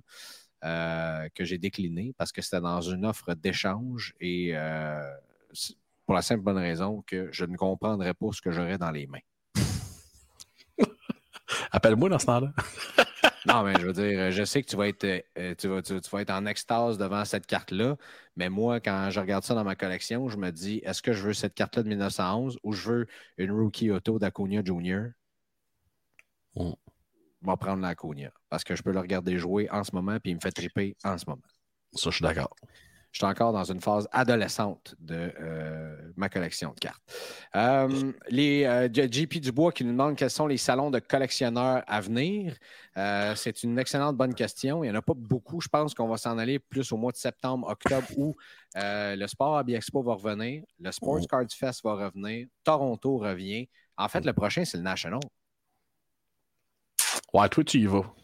euh, que j'ai décliné parce que c'était dans une offre d'échange et euh, pour la simple bonne raison que je ne comprendrais pas ce que j'aurais dans les mains. *laughs* Appelle-moi dans ce temps-là. *laughs* Non, mais je veux dire, je sais que tu vas être, euh, tu vas, tu, vas être en extase devant cette carte-là, mais moi, quand je regarde ça dans ma collection, je me dis, est-ce que je veux cette carte-là de 1911 ou je veux une rookie auto d'Acuna Jr.? On va prendre l'Acuna parce que je peux le regarder jouer en ce moment et il me fait triper en ce moment. Ça, je suis d'accord je suis encore dans une phase adolescente de euh, ma collection de cartes. Euh, les euh, JP Dubois qui nous demande quels sont les salons de collectionneurs à venir. c'est une excellente bonne question. Il n'y en a pas beaucoup. Je pense qu'on va s'en aller plus au mois de septembre, octobre, où le Sport Hobby Expo va revenir, le Sports Cards Fest va revenir, Toronto revient. En fait, le prochain, c'est le National. Ouais, toi, tu y vas.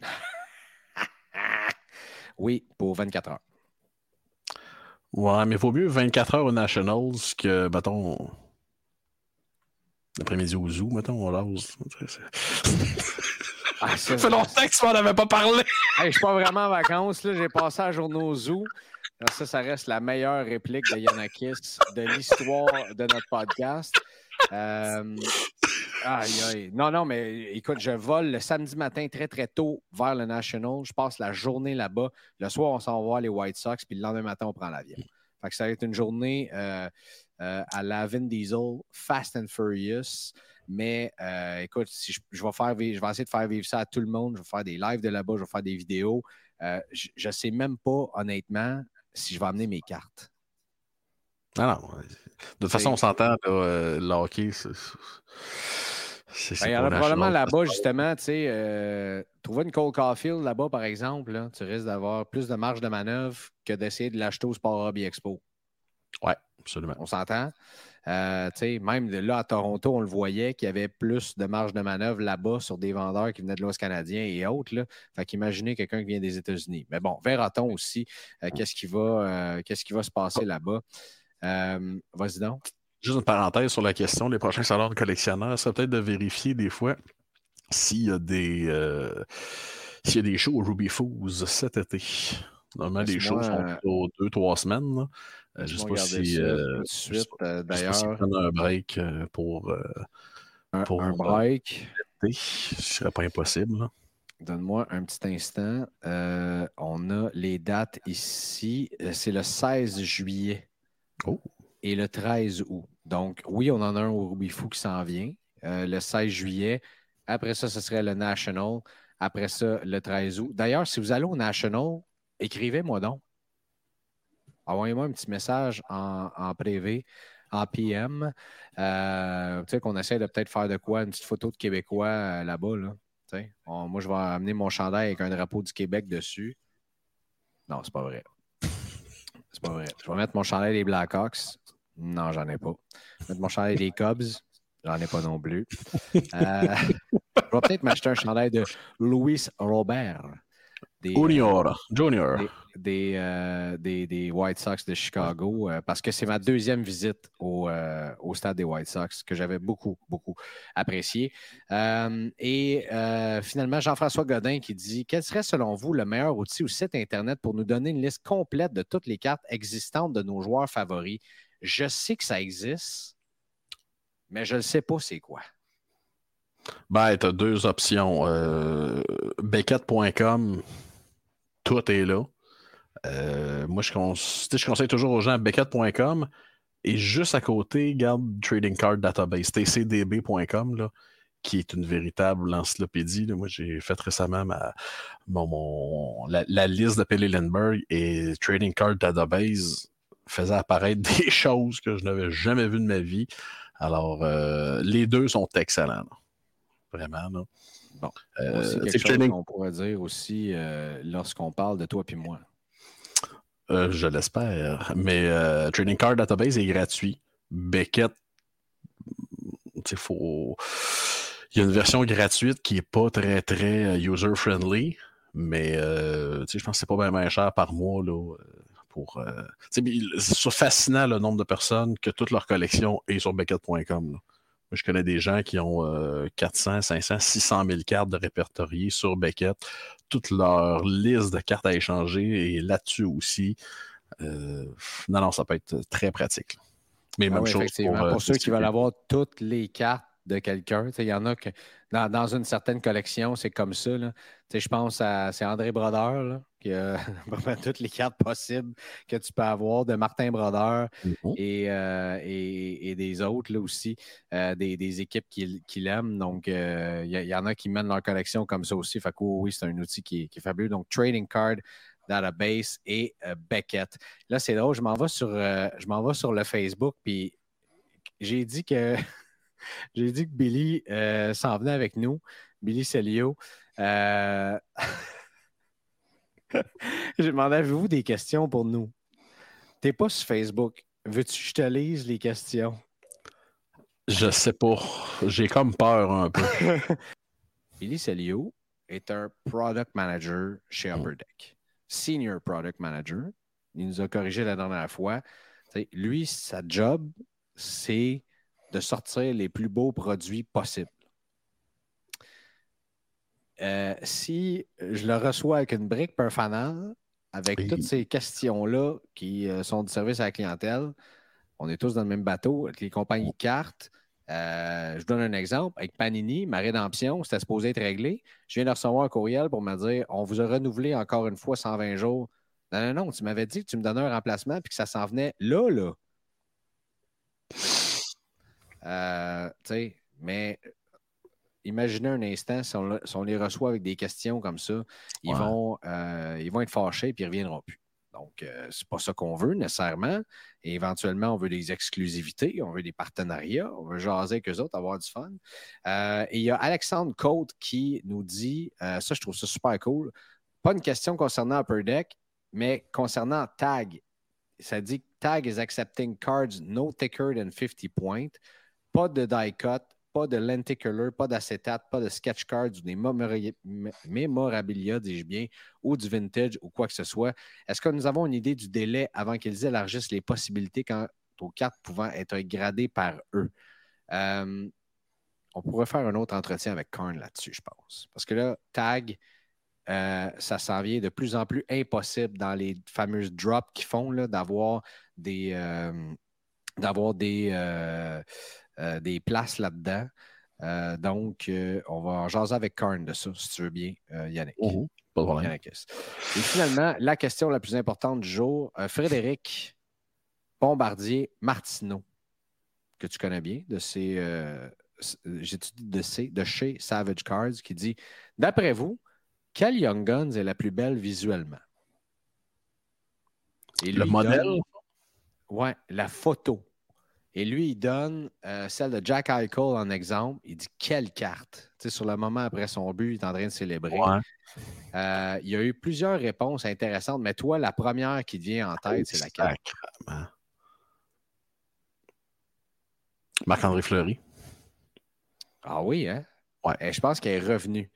*laughs* oui, pour 24 heures. Ouais, mais il vaut mieux 24 heures aux Nationals que, mettons, l'après-midi au Zoo, mettons, on lance. Ah, ça *laughs* fait longtemps que tu m'en avais pas parlé. Je je suis pas vraiment en vacances. J'ai passé la journée au Zoo. ça, ça reste la meilleure réplique de Yanakis de l'histoire de notre podcast. Euh, aïe, aïe. Non, non, mais écoute, je vole le samedi matin très, très tôt vers le National. Je passe la journée là-bas. Le soir, on s'en va voir les White Sox, puis le lendemain matin, on prend l'avion. Fait que ça va être une journée euh, euh, à la Vin Diesel, Fast and Furious. Mais écoute, si je, vais faire je vais essayer de faire vivre ça à tout le monde. Je vais faire des lives de là-bas, je vais faire des vidéos. je ne sais même pas, honnêtement, si je vais amener mes cartes. Non, non. De toute façon, on s'entend, euh, le hockey, c'est. Ben, il y en a probablement là-bas, justement, tu sais, euh, trouver une Cole Caulfield là-bas, par exemple, tu risques d'avoir plus de marge de manœuvre que d'essayer de l'acheter au Sport Hobby Expo. Oui, absolument. On s'entend? Euh, même là à Toronto, on le voyait qu'il y avait plus de marge de manœuvre là-bas sur des vendeurs qui venaient de l'Ouest canadien et autres. Là. Fait qu'imaginez quelqu'un qui vient des États-Unis. Mais bon, verra-t-on aussi qu'est-ce qui, va, qu'est-ce qui va se passer là-bas. Euh, vas-y donc. Juste une parenthèse sur la question des prochains salons de collectionneurs, c'est peut-être de vérifier des fois s'il y a des euh, s'il y a des shows au Ruby Fools cet été. Normalement, les shows sont euh, plutôt deux, trois semaines. je ne sais pas si. suite, d'ailleurs. un break pour. un, pour, un break. Ce serait pas impossible. Donne-moi un petit instant. on a les dates ici. C'est le 16 juillet. Oh. Et le 13 août. Donc, oui, on en a un au Ruby Fou qui s'en vient. Euh, le 16 juillet. Après ça, ce serait le National. Après ça, le 13 août. D'ailleurs, si vous allez au National, écrivez-moi donc. Envoyez-moi un petit message en, privé, en PM. Euh, tu sais, qu'on essaie de peut-être faire de quoi, une petite photo de Québécois euh, là-bas. Là. moi, je vais amener mon chandail avec un drapeau du Québec dessus. Non, c'est pas vrai. C'est pas vrai. Je vais mettre mon chandail des Blackhawks. Non, j'en ai pas. Mettre mon chandail des Cubs. J'en ai pas non plus. *laughs* Euh, je vais peut-être m'acheter un chandail de Louis Robert. Junior. Junior. Euh, des, des, White Sox de Chicago euh, parce que c'est ma deuxième visite au, euh, au, stade des White Sox que j'avais beaucoup, beaucoup apprécié. et finalement, Jean-François Godin qui dit Quel serait selon vous le meilleur outil ou site Internet pour nous donner une liste complète de toutes les cartes existantes de nos joueurs favoris? Je sais que ça existe, mais je ne sais pas c'est quoi. Ben, tu as deux options. Euh, Beckett.com, tout est là. Euh, moi, je, conseille toujours aux gens Beckett.com et juste à côté, garde Trading Card Database, tcdb.com, qui est une véritable encyclopédie. Moi, j'ai fait récemment ma, mon, la, liste de Pelé Lindbergh et Trading Card Database faisait apparaître *laughs* des choses que je n'avais jamais vues de ma vie. Alors, euh, les deux sont excellents. Vraiment. Là. Bon. Euh, c'est quelque chose qu'on pourrait dire aussi euh, lorsqu'on parle de toi et moi. Je l'espère. Mais Trading Card Database est gratuit. Beckett, il faut. Y a une version gratuite qui n'est pas très, très user-friendly, mais je pense que c'est pas bien cher par mois. Là, pour, c'est fascinant le nombre de personnes que toute leur collection est sur Beckett.com je connais des gens qui ont 400, 500, 600 000 cartes de répertoriées sur Beckett. Toute leur liste de cartes à échanger est là-dessus aussi. Euh, non, non, ça peut être très pratique. Mais ah même chose pour, euh, pour ceux qui veulent avoir toutes les cartes de quelqu'un. Il y en a que dans, une certaine collection, c'est comme ça. Je pense à c'est André Brodeur qui a *laughs* toutes les cartes possibles que tu peux avoir de Martin Brodeur mm-hmm. euh, et, et, des autres là, aussi, euh, des, équipes qu'il aime. Donc, euh, il y, en a qui mènent leur collection comme ça aussi. Fait que, oui, c'est un outil qui est, fabuleux. Donc, Trading Card, Database et Beckett. Là, c'est drôle, je m'en vais sur je m'en vais sur le Facebook, puis j'ai dit que *laughs* J'ai dit que Billy euh, s'en venait avec nous, Billy Celio. Euh... *laughs* J'ai demandé avez-vous des questions pour nous? T'es pas sur Facebook. Veux-tu que je te lise les questions? Je sais pas. J'ai comme peur un peu. *laughs* Billy Celio est un product manager chez mm. Upper Deck. Senior product manager. Il nous a corrigé la dernière fois. lui, sa job, c'est de sortir les plus beaux produits possibles. Euh, si je le reçois avec une brique per fanal, avec toutes ces questions-là qui euh, sont du service à la clientèle, on est tous dans le même bateau avec les compagnies de cartes. Euh, je vous donne un exemple. Avec Panini, ma rédemption, c'était supposé être réglé. Je viens de recevoir un courriel pour me dire on vous a renouvelé encore une fois 120 jours. Non, non, non, tu m'avais dit que tu me donnais un remplacement et que ça s'en venait là, là. Euh, mais imaginez un instant, si on, les reçoit avec des questions comme ça, ils, vont, euh, ils vont être fâchés puis ils ne reviendront plus. Donc, euh, c'est pas ça qu'on veut nécessairement. Et éventuellement, on veut des exclusivités, on veut des partenariats, on veut jaser avec eux autres, avoir du fun. et il y a Alexandre Côte qui nous dit, ça, je trouve ça super cool. Pas une question concernant Upper Deck, mais concernant Tag. Ça dit Tag is accepting cards no thicker than 50 points. Pas de die cut, pas de lenticular, pas d'acétate, pas de sketch cards ou des mémorabilia, dis-je bien, ou du vintage ou quoi que ce soit. Est-ce que nous avons une idée du délai avant qu'ils élargissent les possibilités quant aux cartes pouvant être gradées par eux? Euh, on pourrait faire un autre entretien avec Karn là-dessus, je pense. Parce que là, tag, euh, ça s'en vient de plus en plus impossible dans les fameuses drops qu'ils font d'avoir des, euh, d'avoir des, des places là-dedans. Euh, donc, euh, on va en jaser avec Karn de ça, si tu veux bien, Yannick. Oh, pas de problème. Et finalement, la question la plus importante du jour, Frédéric Bombardier Martineau, que tu connais bien, de ces, de, de chez Savage Cards, qui dit D'après vous, quelle Young Guns est la plus belle visuellement? le modèle? Oui, la photo. Et lui, il donne euh, celle de Jack Eichel en exemple. Il dit quelle carte. Tu sais, sur le moment après son but, il est en train de célébrer. Euh, il y a eu plusieurs réponses intéressantes, mais toi, la première qui te vient en tête, c'est laquelle? Marc-André Fleury. Ah oui, hein? Ouais. Et je pense qu'elle est revenue.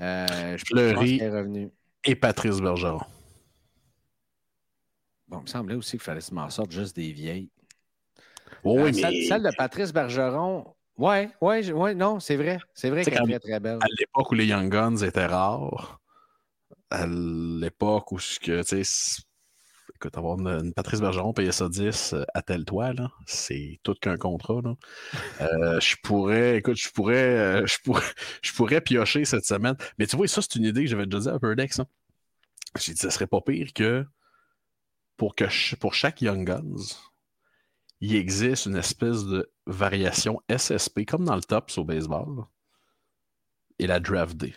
Euh, Fleury est revenu. et Patrice Bergeron. Bon, il me semblait aussi qu'il fallait se m'en sortir juste des vieilles. Oui, celle, de Patrice Bergeron, oui, oui, ouais, non, c'est vrai. C'est vrai qu'elle est très belle. À l'époque où les Young Guns étaient rares, à l'époque où, tu sais, écoute, avoir une, une Patrice Bergeron, payer ça 10, euh, attelle-toi, là. C'est tout qu'un contrat, là. Euh, je pourrais, écoute, je pourrais, euh, je pourrais, je pourrais piocher cette semaine. Mais tu vois, ça, c'est une idée que j'avais déjà dit à Perdex. Hein. J'ai dit, ce serait pas pire que pour, que pour chaque Young Guns, il existe une espèce de variation SSP, comme dans le tops au baseball, là, et la draft day.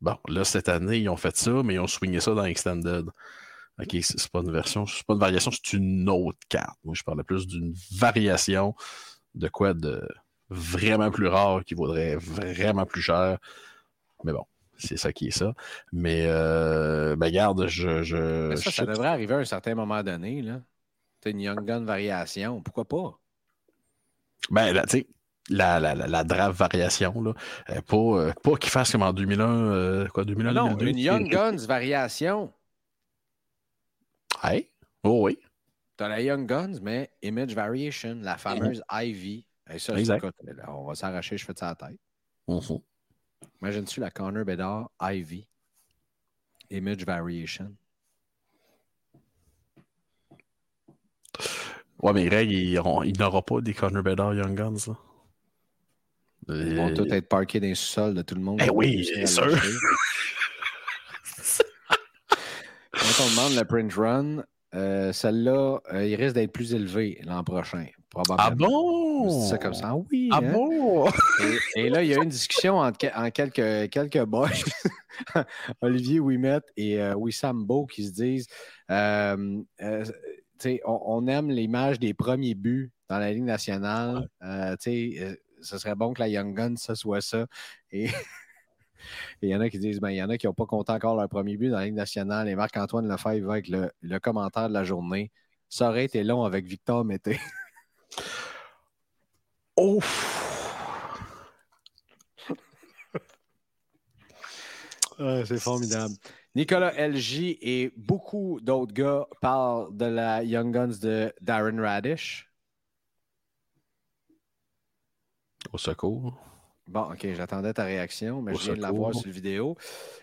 Bon, là, cette année, ils ont fait ça, mais ils ont swingé ça dans Extended. OK, c'est pas une version, c'est pas une variation, c'est une autre carte. Moi, je parlais plus d'une variation de quoi de vraiment plus rare qui vaudrait vraiment plus cher. Mais bon, c'est ça qui est ça. Mais, euh, ben, garde, je. ça, ça je- devrait arriver à un certain moment donné. Là. T'as une Young Gun variation. Pourquoi pas? Ben, là, tu sais, la, la, la, la draft variation, là, euh, pas, euh, pas qu'il fasse comme en 2001, euh, quoi, 2001, Non, 2002. une Young Guns variation. Hey, oh oui. T'as la Young Guns, mais Image Variation, la fameuse Ivy. Et ça, Exact. là, on va s'arracher, je fais de ça à la tête. Mhm. Imagine-tu la Connor Bedard Ivy. Image Variation. Ouais, mais Greg, il, il n'aura pas des Connor Bedard Young Guns. Là. Ils vont Euh, tous être parqués dans les sous-sols de tout le monde. Eh oui, bien sûr. Quand on demande le print run, euh, celle-là, euh, il risque d'être plus élevé l'an prochain, probablement. Ah bon? Ça comme ça. Ah oui. Ah hein? bon? Et, et là, il y a eu une discussion entre en quelques, quelques boys, *laughs* Olivier Ouimet et euh, Wissam Beau, qui se disent on, on aime l'image des premiers buts dans la Ligue nationale. Euh, tu sais, euh, ce serait bon que la Young Guns, ça soit ça. Et *laughs* il y en a qui disent ben, il y en a qui n'ont pas compté encore leur premier but dans la Ligue nationale. Et Marc-Antoine Lefebvre va avec le, le commentaire de la journée. Ça aurait été long avec Victor Mété. *laughs* Oh! c'est formidable. Nicolas LG et beaucoup d'autres gars parlent de la Young Guns de Darren Radish. Au secours. Bon, OK, j'attendais ta réaction, mais Au je viens de la voir sur la vidéo.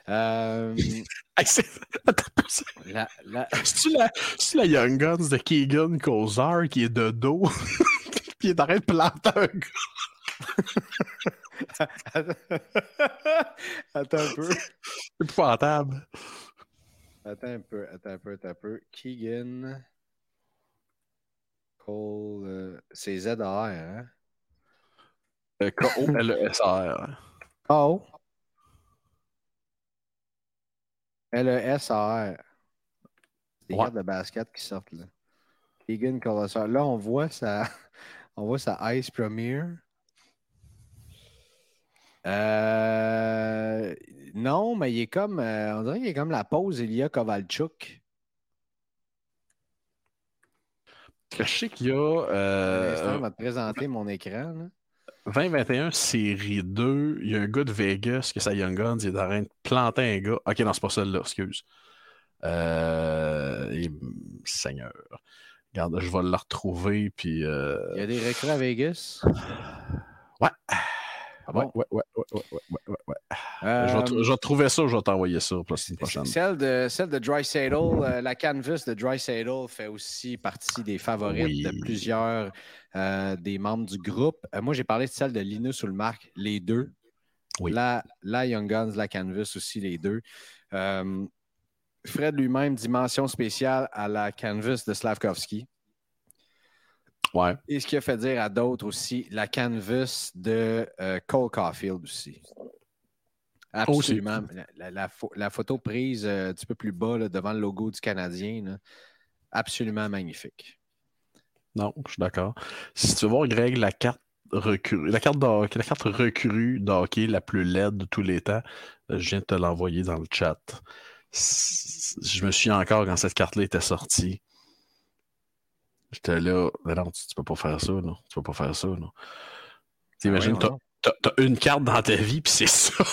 Euh, *laughs* Hey, c'est... La, la- *laughs* C'est-tu la, la Young Guns de Keegan Kozar qui est de dos? *laughs* Puis il est en train de planter un gars. Attends un peu. C'est épouvantable. Attends un peu, attends un peu, attends un peu. Keegan. Cole. euh, c'est ZAR, hein? Euh, K-O-L-E-S-R. Oh. L-E-S-A-R. C'est des Ouais. cartes de basket qui sortent là. Keegan Colossal. Là, on voit sa, *laughs* on voit sa Ice Premier. Euh, non, mais il est comme. euh, on dirait qu'il est comme la pause Ilya Kovalchuk. Je sais qu'il y a Pour euh, on va te présenter mon écran. là. 2021 série 2. Il y a un gars de Vegas que sa Young Guns il est en train de planter un gars. Ok, non, c'est pas celle-là, excuse. Euh, et- Seigneur. Regarde, je vais le retrouver, puis. euh, Il y a des recrues à Vegas? Ouais. Ah bon? ouais, ouais, ouais, ouais, ouais, ouais, ouais. Euh, Je, vais, tr- je vais trouver ça, je vais t'envoyer ça pour la semaine prochaine. Celle de, celle de Dry Saddle, euh, la canvas de Dry Saddle fait aussi partie des favorites Oui. de plusieurs euh, des membres du groupe. Euh, moi, j'ai parlé de celle de Linus ou le Marc, les deux. Oui. La, la Young Guns, la canvas aussi, les deux. Euh, Fred lui-même, dimension spéciale à la canvas de Slavkovski. Ouais. Et ce qui a fait dire à d'autres aussi la canvas de euh, Cole Caulfield aussi. Absolument. La, la- la pho- la photo prise euh, un petit peu plus bas là, devant le logo du Canadien, là, absolument magnifique. Non, je suis d'accord. Si tu veux voir, Greg, la carte recrue, la carte, de- la carte recrue d'hockey la plus laide de tous les temps, euh, je viens de te l'envoyer dans le chat. Je me suis encore quand cette carte-là était sortie. J'étais là, mais non, tu, tu peux pas faire ça, non. Tu peux pas faire ça, non. T'imagines, Ah ouais, t'as- non. t'as t'as une carte dans ta vie, puis c'est ça. *laughs*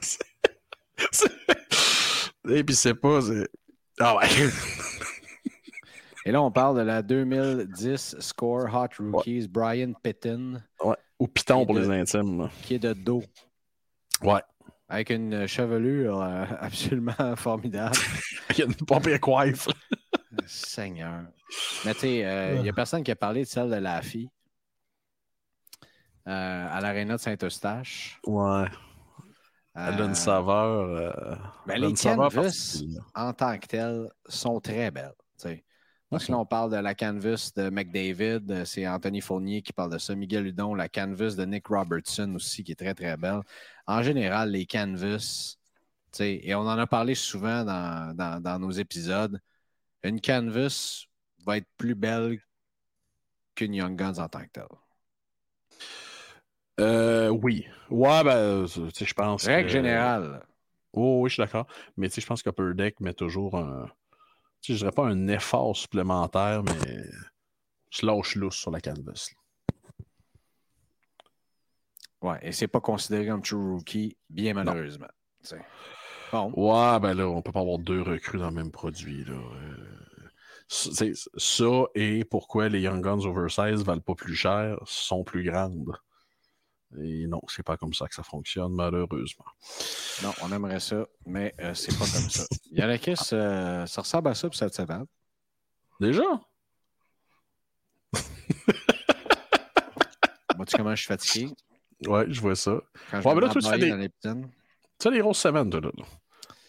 C'est- c'est- Et puis c'est pas. c'est- Ah ouais. Et là, on parle de la 2010 Score Hot Rookies, Brian Pitton, ouais. Ou Python pour les intimes. là. qui est de dos. Ouais. Avec une chevelure euh, *laughs* absolument formidable. *laughs* Il y a une pompier coiffe. *laughs* Seigneur. Mais tu sais, euh, il n'y a personne qui a parlé de celle de la fille à l'aréna de Saint-Eustache. Ouais. Elle a une saveur. Ben, les canvas, en tant que telles, sont très belles. Parce que là, on parle de la canvas de McDavid, c'est Anthony Fournier qui parle de ça, Miguel Hudon, la canvas de Nick Robertson aussi, qui est très, très belle. En général, les canvas, et on en a parlé souvent dans, nos épisodes, une canvas va être plus belle qu'une Young Guns en tant que telle. Euh, oui. Ouais, ben, je pense. Règle générale. Oh, oui, je suis d'accord. Mais je pense qu'Upper Deck met toujours un. Je dirais pas un effort supplémentaire, mais je lâche lousse sur la canvas. Ouais, et c'est pas considéré comme true rookie, bien malheureusement. Bon. Ouais, ben là, on peut pas avoir deux recrues dans le même produit. Là. Euh, ça et pourquoi les Young Guns Oversize valent pas plus cher sont plus grandes. Et non, c'est pas comme ça que ça fonctionne, malheureusement. Non, on aimerait ça, mais euh, c'est pas comme ça. *laughs* Yanakis, euh, ça ressemble à ça pour cette semaine. Déjà? *laughs* Vois-tu comment je suis fatigué? Ouais, je vois ça. Quand je ouais, là, tu fais des... Tu as des grosses semaines, toi, là.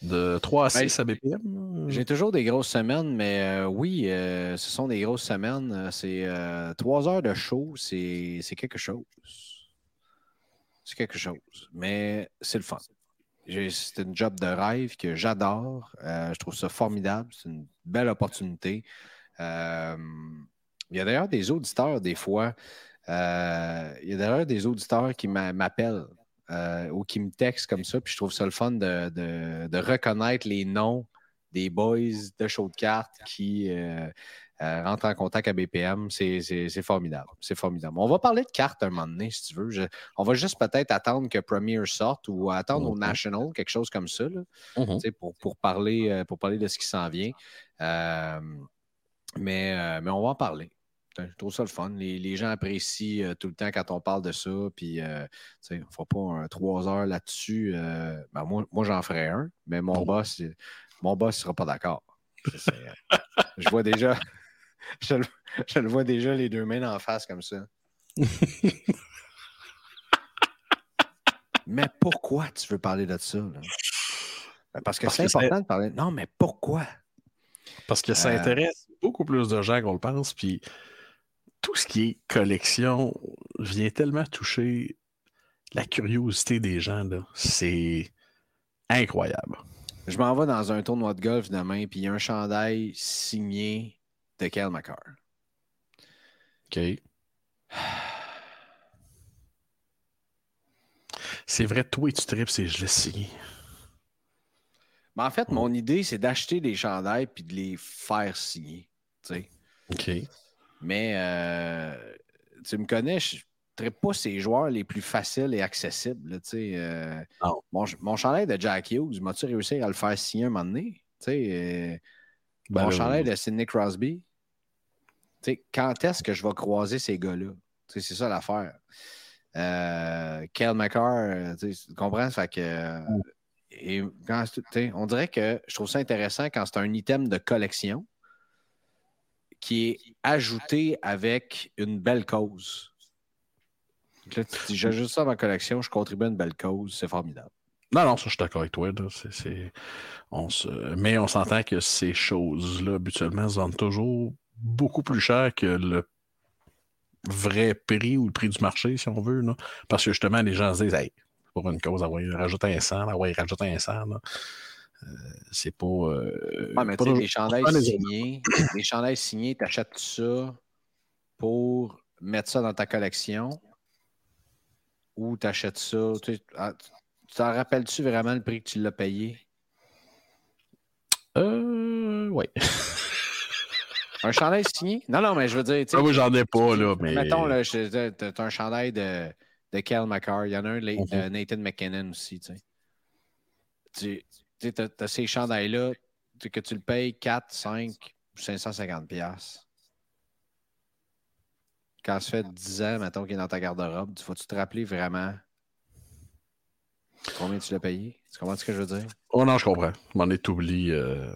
De 3 à 6 ben, à BPM? J'ai toujours des grosses semaines, mais euh, oui, euh, ce sont des grosses semaines. C'est 3 heures de show, c'est quelque chose c'est quelque chose. Mais c'est le fun. C'est une job de rêve que j'adore. Euh, je trouve ça formidable. C'est une belle opportunité. Euh, il y a d'ailleurs des auditeurs, des fois. Euh, il y a d'ailleurs des auditeurs qui m'appellent ou qui me textent comme ça. Puis je trouve ça le fun de, reconnaître les noms des boys de show de cartes qui rentrer en contact avec BPM, c'est formidable. C'est formidable. On va parler de cartes un moment donné, si tu veux. on va juste peut-être attendre que Premier sorte ou attendre au mhm. National, quelque chose comme ça, mhm. pour, pour, parler, euh, pour parler de ce qui s'en vient. Euh, mais, mais on va en parler. Je trouve ça le fun. Les, gens apprécient tout le temps quand on parle de ça. Puis, on ne fera pas trois heures là-dessus. Ben, moi, moi j'en ferai un, mais mon boss, mon boss ne sera pas d'accord. Je vois déjà. *laughs* Je le, vois déjà les deux mains en face comme ça. *laughs* mais pourquoi tu veux parler de ça? Parce que c'est important de parler. Non, mais pourquoi? Parce que ça euh, intéresse beaucoup plus de gens qu'on le pense. Puis tout ce qui est collection vient tellement toucher la curiosité des gens. C'est incroyable. Je m'en vais dans un tournoi de golf demain, puis il y a un chandail signé de Kyle McCarr. OK. C'est vrai, toi, tu tripes c'est je l'ai signé. Mais en fait, mon idée, c'est d'acheter des chandails puis de les faire signer. sais. OK. Mais euh, tu me connais, je ne pas ces joueurs les plus faciles et accessibles. Euh, mon, mon, chandail de Jack Hughes, m'as-tu réussi à le faire signer un moment donné? Euh, ben mon chandail de Sidney Crosby, quand est-ce que je vais croiser ces gars-là? C'est ça l'affaire. Euh, Kel McCarr, tu comprends? Fait que, et on dirait que je trouve ça intéressant quand c'est un item de collection qui est ajouté avec une belle cause. Là, j'ajoute ça à ma collection, je contribue à une belle cause, c'est formidable. Non, non, ça, je suis d'accord avec toi. Mais on s'entend que ces choses-là, habituellement, se vendent toujours beaucoup plus cher que le vrai prix ou le prix du marché, si on veut. Parce que justement, les gens se disent hey, pour une cause, avoir rajouté un sang, avoir rajouté un sang. Euh, c'est pas. Euh, mais sais, les chandails signés, les chandails signés, t'achètes ça pour mettre ça dans ta collection ou t'achètes ça. Tu ah, t'en rappelles-tu vraiment le prix que tu l'as payé? Euh, oui. *laughs* Un chandail signé? Non, non, mais je veux dire. Ah oui, j'en ai pas, là. Mais... Mettons, là, tu as un chandail de, de Kel McCarr. Il y en a un de mhm. Nathan McKinnon aussi, tu sais. Tu as, ces chandails-là que tu le payes 4, 5, 550 pièces. Quand ça fait 10 ans, mettons, qu'il est dans ta garde-robe, tu vas-tu te rappeler vraiment Combien tu l'as payé? Tu comprends ce que je veux dire? Oh non, je comprends. M'en est oublié. Euh...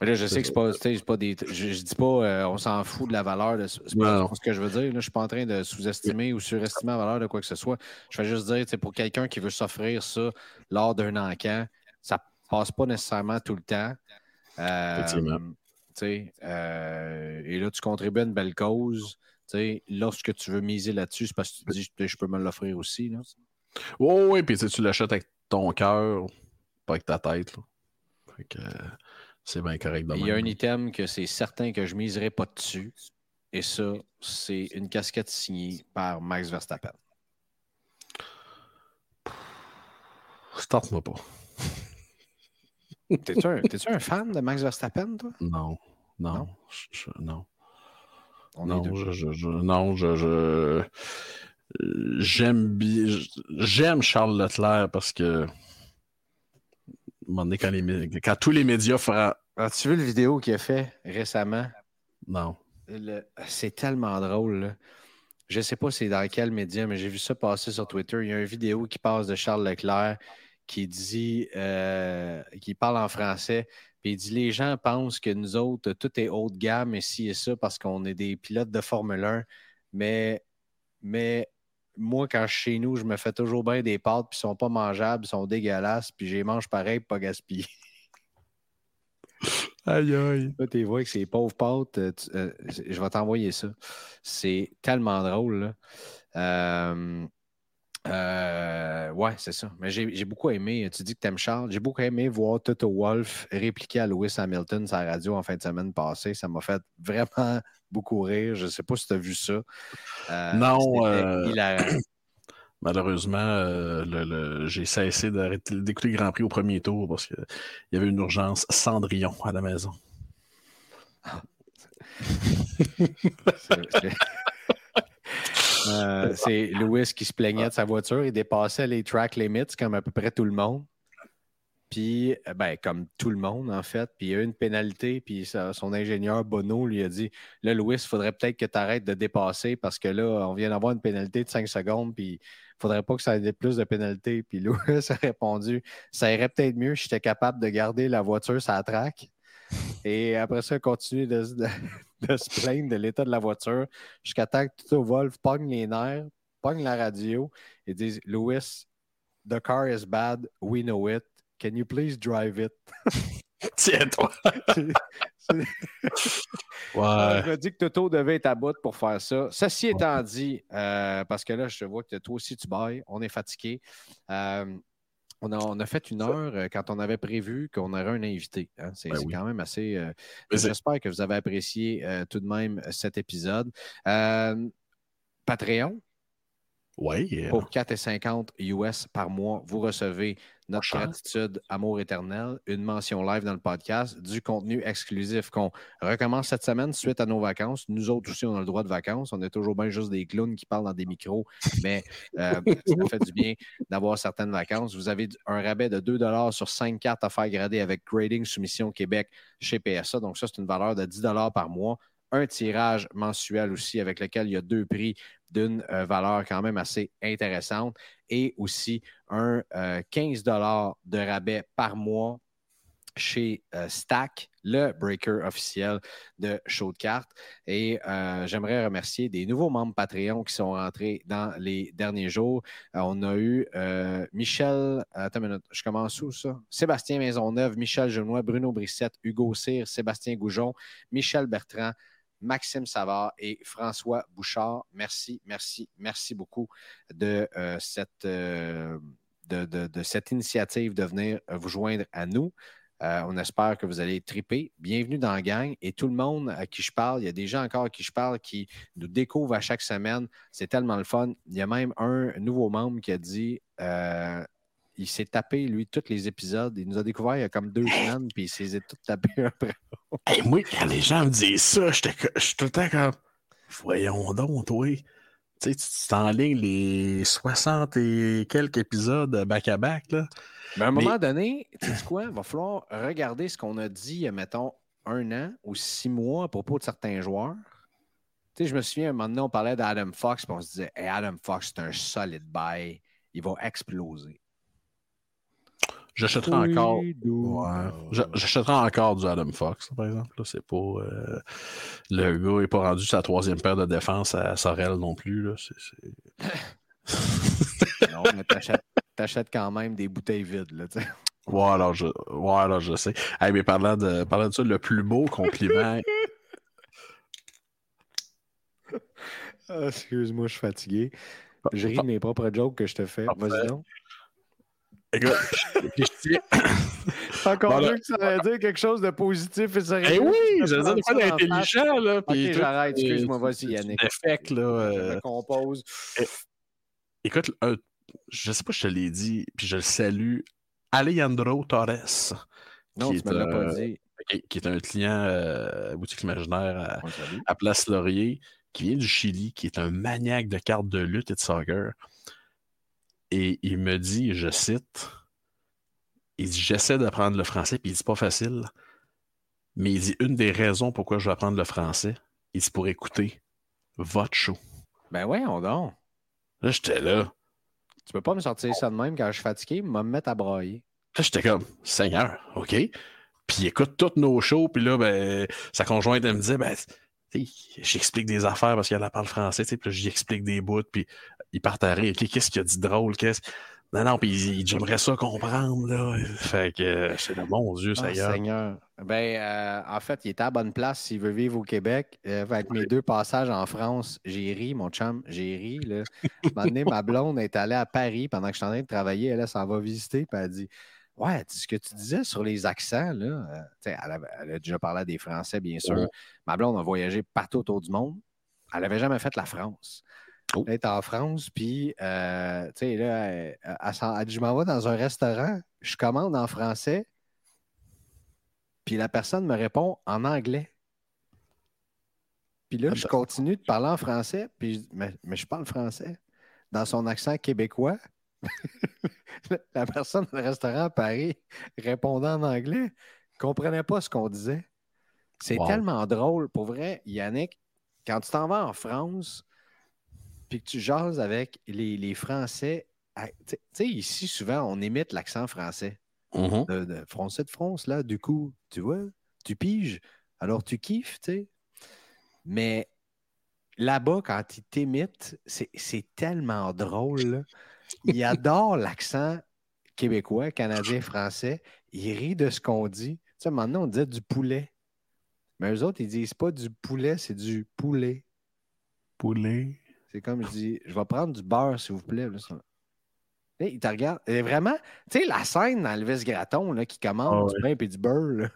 Là, je sais que c'est pas, pas des. Je, je dis pas euh, on s'en fout de la valeur de. C'est pas ce que je veux dire. Là, je suis pas en train de sous-estimer ou surestimer la valeur de quoi que ce soit. Je veux juste dire, pour quelqu'un qui veut s'offrir ça lors d'un encamp, ça passe pas nécessairement tout le temps. Euh, euh, et là, tu contribues à une belle cause. lorsque tu veux miser là-dessus, c'est parce que tu te dis je peux me l'offrir aussi. Là. Oui, oui, puis tu l'achètes avec ton cœur, pas avec ta tête. C'est bien correct. Il y a un item que c'est certain que je ne miserai pas dessus. Et ça, c'est une casquette signée par Max Verstappen. Starte-moi pas. T'es-tu un, un, fan de Max Verstappen, toi? Non. Non. Non? non. Je, je, non, je, j'aime bien. J'aime Charles Leclerc parce que. Quand, les, quand tous les médias feront. As-tu vu la vidéo qu'il a fait récemment? Non. C'est tellement drôle. Je ne sais pas c'est dans quel média, mais j'ai vu ça passer sur Twitter. Il y a une vidéo qui passe de Charles Leclerc qui dit, euh, qui parle en français, puis il dit les gens pensent que nous autres, tout est haut de gamme et ci et ça parce qu'on est des pilotes de Formule 1, mais, mais moi, quand je suis chez nous, je me fais toujours bien des pâtes, puis ils sont pas mangeables, ils sont dégueulasses, puis je les mange pareil, pas gaspiller. *laughs* Aïe aïe. Là, tu vois que ces pauvres pâtes, euh, euh, je vais t'envoyer ça. C'est tellement drôle. Euh, euh, ouais, c'est ça. Mais j'ai beaucoup aimé, tu dis que tu aimes Charles, j'ai beaucoup aimé voir Toto Wolf répliquer à Lewis Hamilton sa radio en fin de semaine passée. Ça m'a fait vraiment *laughs* beaucoup rire. Je ne sais pas si tu as vu ça. Euh, non. Euh, *clears throat* malheureusement, j'ai cessé d'écouter le Grand Prix au premier tour parce qu'il y avait une urgence Cendrillon à la maison. *laughs* Euh, c'est Lewis qui se plaignait de sa voiture. Il dépassait les track limits comme à peu près tout le monde. Puis, euh, ben, comme tout le monde, en fait. Puis, il y a eu une pénalité. Puis, son ingénieur Bono lui a dit Là, Louis, il faudrait peut-être que tu arrêtes de dépasser parce que là, on vient d'avoir une pénalité de 5 secondes. Puis, il faudrait pas que ça ait plus de pénalité. Puis, Louis *laughs* a répondu Ça irait peut-être mieux si j'étais capable de garder la voiture la track. Et après ça, continue de, de, se plaindre de l'état de la voiture jusqu'à temps que tout au Wolf pogne les nerfs, pogne la radio et dise Louis, the car is bad, we know it. Can you please drive it? *laughs* Tiens-toi. *laughs* ouais. Je me dis que Toto devait être à bout pour faire ça. Ceci étant dit, euh, parce que là, je vois que toi aussi tu bailles, on est fatigué. Euh, on a, fait une heure euh, quand on avait prévu qu'on aurait un invité. Hein. C'est ben quand même assez. Euh, j'espère que vous avez apprécié euh, tout de même cet épisode. Patreon, oui. Pour 4,50 US par mois, vous recevez notre gratitude, amour éternel, une mention live dans le podcast, du contenu exclusif qu'on recommence cette semaine suite à nos vacances. Nous autres aussi, on a le droit de vacances. On est toujours bien juste des clowns qui parlent dans des micros, mais euh, ça fait du bien d'avoir certaines vacances. Vous avez un rabais de 2 sur 5 cartes à faire grader avec Grading Soumission Québec chez PSA. Donc, ça, c'est une valeur de 10 par mois un tirage mensuel aussi avec lequel il y a deux prix d'une euh, valeur quand même assez intéressante et aussi un 15 euh, de rabais par mois chez euh, Stack, le breaker officiel de Show de cartes. Et j'aimerais remercier des nouveaux membres Patreon qui sont rentrés dans les derniers jours. on a eu Michel, attends je commence où ça? Sébastien Maisonneuve, Michel Genois, Bruno Brissette, Hugo Cyr, Sébastien Goujon, Michel Bertrand, Maxime Savard et François Bouchard. Merci, merci, merci beaucoup de, euh, cette, euh, cette initiative de venir euh, vous joindre à nous. on espère que vous allez triper. Bienvenue dans la gang. Et tout le monde à qui je parle, il y a des gens encore à qui je parle qui nous découvrent à chaque semaine. C'est tellement le fun. Il y a même un nouveau membre qui a dit il s'est tapé, lui, tous les épisodes. Il nous a découvert il y a comme deux semaines, puis il s'est tout tapé *laughs* après. hey, moi, quand les gens me disent ça, je suis tout le temps comme Voyons donc, toi. Tu sais, tu t'enlignes les 60 et quelques épisodes back-à-back. là. Mais à un moment donné, tu sais quoi? Il va falloir regarder ce qu'on a dit, mettons, un an ou six mois à propos de certains joueurs. Tu sais, je me souviens, un moment donné, on parlait d'Adam Fox, puis on se disait hey, Adam Fox, c'est un solid buy. Il va exploser. J'achèterai encore. Ouais. J'achèterai encore du Adam Fox, par exemple. C'est pas. Euh, le gars n'est pas rendu sa troisième paire de défense à Sorel non plus. Là. non, mais t'achètes quand même des bouteilles vides. Là, ouais, alors je, ouais, alors je sais. mais parlant de, parlant de ça, le plus beau compliment. *laughs* Ah, excuse-moi, je suis fatigué. Je ris de mes propres jokes que je te fais. Vas-y donc. Écoute, *laughs* *coughs* Encore mieux que ça allait dire quelque chose de positif et sérieux. Eh oui, je veux dire quoi d'intelligent, là. Ok, j'arrête, excuse-moi, vas-y, Yannick. Effect, là. Euh... compose. Écoute, un, je sais pas si je te l'ai dit, puis je le salue, Alejandro Torres. Non, tu me l'as pas dit. Qui, est un client euh, boutique imaginaire à, à Place Laurier, qui vient du Chili, qui est un maniaque de cartes de lutte et de soccer. Et il me dit, je cite, il dit J'essaie d'apprendre le français, puis il dit pas facile. Mais il dit une des raisons pourquoi je veux apprendre le français, il dit pour écouter votre show. Ben ouais, on donc. Là, j'étais là. Tu peux pas me sortir ça de même quand je suis fatigué, me mettre à brailler. Là, j'étais comme Seigneur, OK. Puis il écoute toutes nos shows, puis là, ben, sa conjointe, elle me disait, ben, j'explique des affaires parce qu'elle parle français, puis j'y explique des bouts, puis il part à rire. Qu'est-ce qu'il a dit drôle? Qu'est-ce... Non, non, puis j'aimerais ça comprendre, là. Fait que c'est le bon Dieu, ah, Seigneur. Ben, euh, en fait, il était à bonne place s'il veut vivre au Québec. Euh, avec mes deux passages en France, j'ai ri, mon chum, j'ai ri. Là. ma blonde est allée à Paris pendant que je suis en train de travailler. Elle, s'en va visiter, puis elle dit Ouais, ce que tu disais sur les accents, là, euh, elle, elle, a déjà parlé des Français, bien sûr. Ma blonde a voyagé partout autour du monde. Elle n'avait jamais fait la France. Oh. Elle est en France, puis, euh, tu sais, là, elle, dit Je m'en vais dans un restaurant, je commande en français, puis la personne me répond en anglais. Puis là, ah je ben. continue de parler en français, puis mais, mais je parle français dans son accent québécois. *laughs* la personne dans le restaurant à Paris répondant en anglais comprenait pas ce qu'on disait. C'est tellement drôle. Pour vrai, Yannick, quand tu t'en vas en France, puis que tu jases avec les, Français, tu sais, ici, souvent, on imite l'accent français. Mm-hmm. de, français de France, là, du coup, tu vois, tu piges, alors tu kiffes, tu sais. Mais là-bas, quand ils t'imitent, c'est tellement drôle. Il adore l'accent québécois, canadien, français. Il rit de ce qu'on dit. Tu sais, maintenant, on disait du poulet. Mais eux autres, ils disent pas du poulet, c'est du poulet. Poulet. C'est comme je dis, je vais prendre du beurre, s'il vous plaît. Là, il te regarde. Et vraiment, tu sais, la scène dans Elvis Graton là, qui commande ah du pain et du beurre.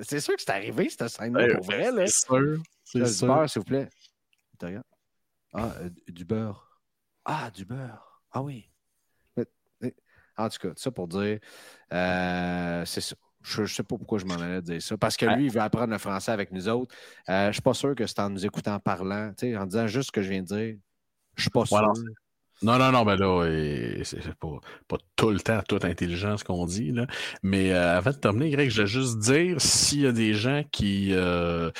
C'est sûr que c'est arrivé, cette scène-là, pour vrai. C'est sûr. C'est Du beurre, s'il vous plaît. Il te regarde. Ah, euh, du beurre. Ah, du beurre. Ah oui. En tout cas, ça pour dire, euh, c'est ça. Je ne sais pas pourquoi je m'en allais dire ça. Parce que lui, il veut apprendre le français avec nous autres. Euh, je ne suis pas sûr que c'est en nous écoutant parlant, en disant juste ce que je viens de dire. Je ne suis pas sûr. Non, non, non, mais là, c'est pas, pas tout le temps toute intelligence qu'on dit. Là. Mais euh, avant de terminer, Greg, je vais juste dire s'il y a des gens qui, euh,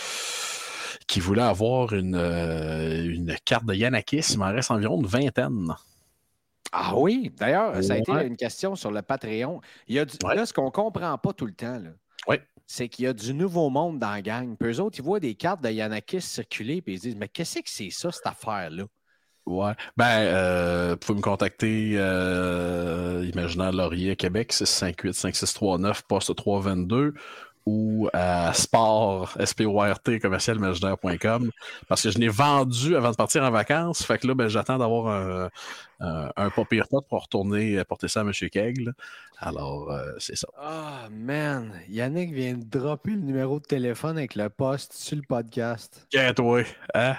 qui voulaient avoir une, une carte de Yanakis, il m'en reste environ une vingtaine. Ah oui, d'ailleurs, ça a été une question sur le Patreon. Il y a Là, ce qu'on ne comprend pas tout le temps, c'est qu'il y a du nouveau monde dans la gang. Puis eux autres, ils voient des cartes de Yanakis circuler, puis ils disent Mais qu'est-ce que c'est ça, cette affaire-là? Ouais. Ben, euh, vous pouvez me contacter euh, Imaginaire Laurier, Québec, 658-5639, poste 322 ou à sport, S-P-O-R-T, commercialimaginaire.com, parce que je n'ai vendu avant de partir en vacances. Fait que là, ben, j'attends d'avoir un, un, un papier pour retourner porter ça à M. Kegle. Alors, euh, c'est ça. Ah, oh, man. Yannick vient de dropper le numéro de téléphone avec le poste sur le podcast. Qu'est-ce toi? Hein?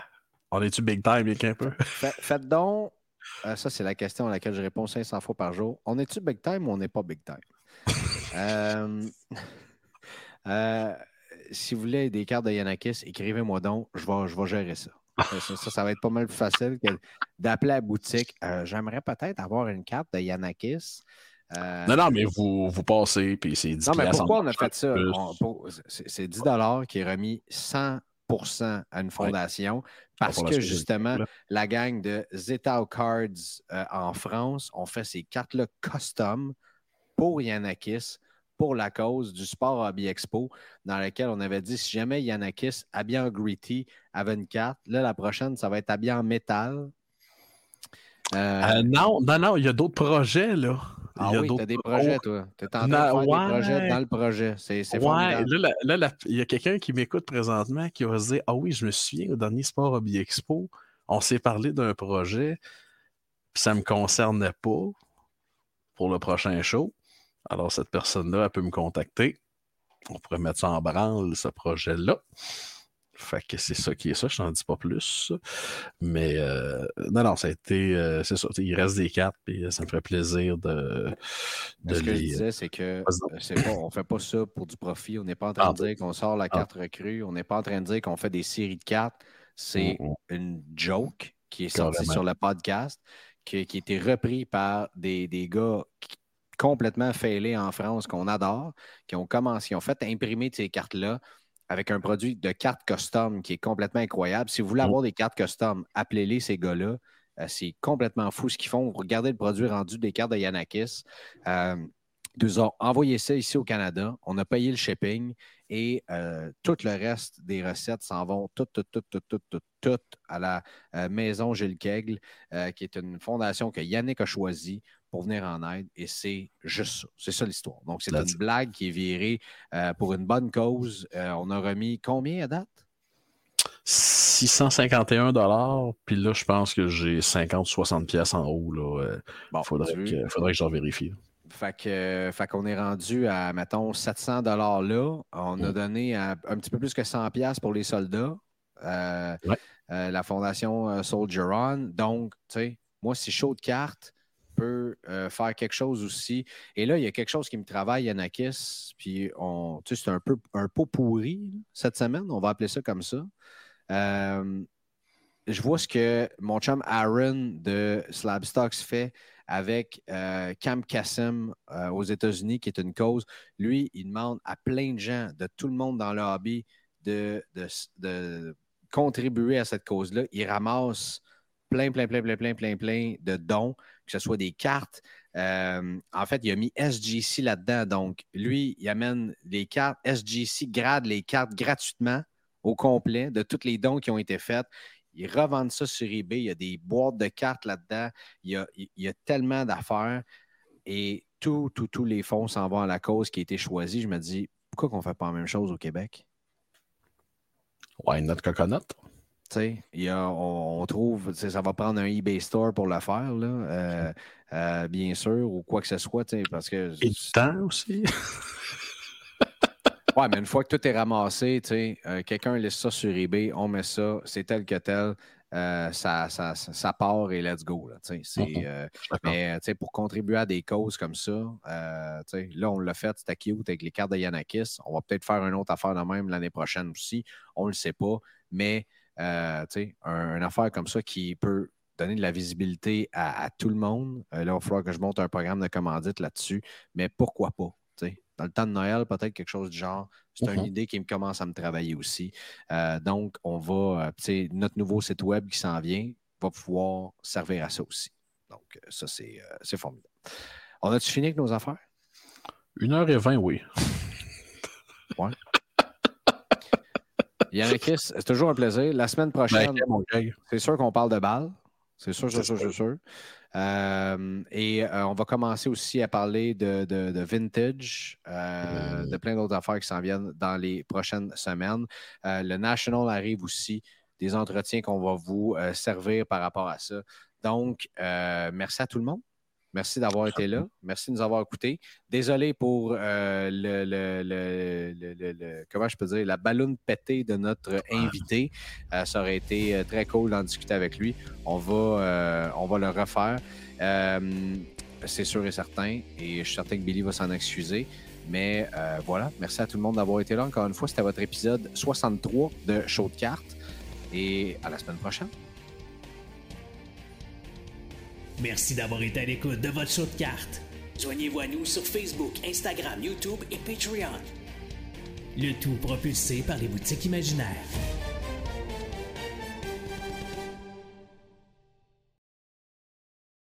On est-tu big time, bien qu'un peu? faites donc. Euh, ça, c'est la question à laquelle je réponds 500 fois par jour. On est-tu big time ou on n'est pas big time? *laughs* euh. Euh, si vous voulez des cartes de Yanakis, écrivez-moi donc. Je vais, je vais gérer ça. *laughs* ça. ça. va être pas mal plus facile que d'appeler à la boutique. Euh, j'aimerais peut-être avoir une carte de Yanakis. Euh, non, non, mais vous, vous passez, puis c'est 10 Non, mais pourquoi on a fait ça? C'est 10 qui est remis 100% à une fondation parce que justement, la gang de Zetao Cards en France ont fait ces cartes-là custom pour Yanakis, pour la cause du Sport Hobby Expo, dans lequel on avait dit si jamais Yanakis habillé en Gritty avait une carte, là, la prochaine, ça va être habillé en métal. Euh, non, non, non, il y a d'autres projets, là. Ah oui, t'as des projets, toi. T'es en train de faire des projets dans le projet. C'est ouais, là, là, il y a quelqu'un qui m'écoute présentement qui va se dire Ah oui, je me souviens, au dernier Sport Hobby Expo, on s'est parlé d'un projet, puis ça ne me concernait pas pour le prochain show. Alors, cette personne-là, elle peut me contacter. On pourrait mettre ça en branle, ce projet-là. Fait que c'est ça qui est ça, je n'en dis pas plus. Mais euh, non, non, ça a été. Euh, c'est ça. Il reste des cartes, puis ça me ferait plaisir de. de ce que je disais, c'est que c'est pas, on ne fait pas ça pour du profit. On n'est pas en train de dire qu'on sort la ah. carte recrue. On n'est pas en train de dire qu'on fait des séries de cartes. C'est une joke qui est sortie sur le podcast, qui, qui a été repris par des, des gars complètement failés en France qu'on adore, qui ont commencé, qui ont fait imprimer ces cartes-là avec un produit de cartes custom qui est complètement incroyable. Si vous voulez mm. avoir des cartes custom, appelez-les ces gars-là. Euh, c'est complètement fou ce qu'ils font. Regardez le produit rendu des cartes de Yanakis. Euh, nous ont envoyé ça ici au Canada. On a payé le shipping et euh, tout le reste des recettes s'en vont toutes, toutes, toutes, toutes, toutes, toutes, à la euh, Maison Gilles Kegle, qui est une fondation que Yannick a choisie pour venir en aide. Et c'est juste ça. C'est ça l'histoire. Donc, c'est une blague qui est virée euh, pour une bonne cause. Euh, on a remis combien à date? 651 dollars, puis là, je pense que j'ai 50-60 pièces en haut. Là. Euh, bon, faudrait, que, faudrait que j'en vérifie. Fait que, fait qu'on est rendu à, mettons, 700 dollars là. On a mm. donné un petit peu plus que 100 pièces pour les soldats. la fondation Soldier On. Donc, tu sais, moi, c'est chaud de carte peut euh, faire quelque chose aussi. Et là, il y a quelque chose qui me travaille, Yanakis, puis on, tu sais, c'est un peu un pot pourri cette semaine, on va appeler ça comme ça. Euh, je vois ce que mon chum Aaron de Slabstocks fait avec euh, Cam Kassim aux États-Unis, qui est une cause. Lui, il demande à plein de gens, de tout le monde dans le hobby, de, de contribuer à cette cause-là. Il ramasse plein, plein, plein, plein, plein, plein, plein de dons, que ce soit des cartes. Euh, en fait, il a mis SGC là-dedans. Donc, lui, il amène les cartes. SGC grade les cartes gratuitement au complet de tous les dons qui ont été faits. Ils revendent ça sur eBay. Il y a des boîtes de cartes là-dedans. Il y a, tellement d'affaires. Et tous, tous les fonds s'en vont à la cause qui a été choisie. Je me dis, pourquoi qu'on ne fait pas la même chose au Québec? Why not coconut? Y a, on, trouve, ça va prendre un eBay Store pour le faire, là, euh, euh, bien sûr, ou quoi que ce soit. Parce que, Et du temps aussi. ouais, mais une fois que tout est ramassé, euh, quelqu'un laisse ça sur eBay, on met ça, c'est tel que tel. ça, ça, ça, part et let's go. Là, mm-hmm. mais pour contribuer à des causes comme ça, là, on l'a fait, c'était cute avec les cartes de Yanakis. On va peut-être faire une autre affaire de même l'année prochaine aussi. On ne le sait pas. Mais euh, un, une affaire comme ça qui peut donner de la visibilité à, tout le monde. Euh, là, il va falloir que je monte un programme de commandite là-dessus, mais pourquoi pas? Dans le temps de Noël, peut-être quelque chose du genre. C'est une mhm. idée qui me commence à me travailler aussi. Euh, donc, on va, notre nouveau site web qui s'en vient va pouvoir servir à ça aussi. Donc, ça, c'est formidable. On a-tu fini avec nos affaires? Une heure et vingt, oui. ouais. Yannick, c'est toujours un plaisir. La semaine ben, prochaine, c'est sûr qu'on parle de balles. C'est sûr, c'est sûr, c'est sûr. Euh, et euh, on va commencer aussi à parler de, vintage, euh, de plein d'autres affaires qui s'en viennent dans les prochaines semaines. le National arrive aussi, des entretiens qu'on va vous servir par rapport à ça. Donc, merci à tout le monde. Merci d'avoir été là. Merci de nous avoir écoutés. Désolé pour euh, le, comment je peux dire, la ballonne pétée de notre invité. Euh, ça aurait été euh, très cool d'en discuter avec lui. On va, on va le refaire. c'est sûr et certain. Et je suis certain que Billy va s'en excuser. Mais voilà, merci à tout le monde d'avoir été là. Encore une fois, c'était votre épisode 63 de Show de cartes. Et à la semaine prochaine. Merci d'avoir été à l'écoute de votre show de cartes. Joignez-vous à nous sur Facebook, Instagram, YouTube et Patreon. Le tout propulsé par les boutiques imaginaires.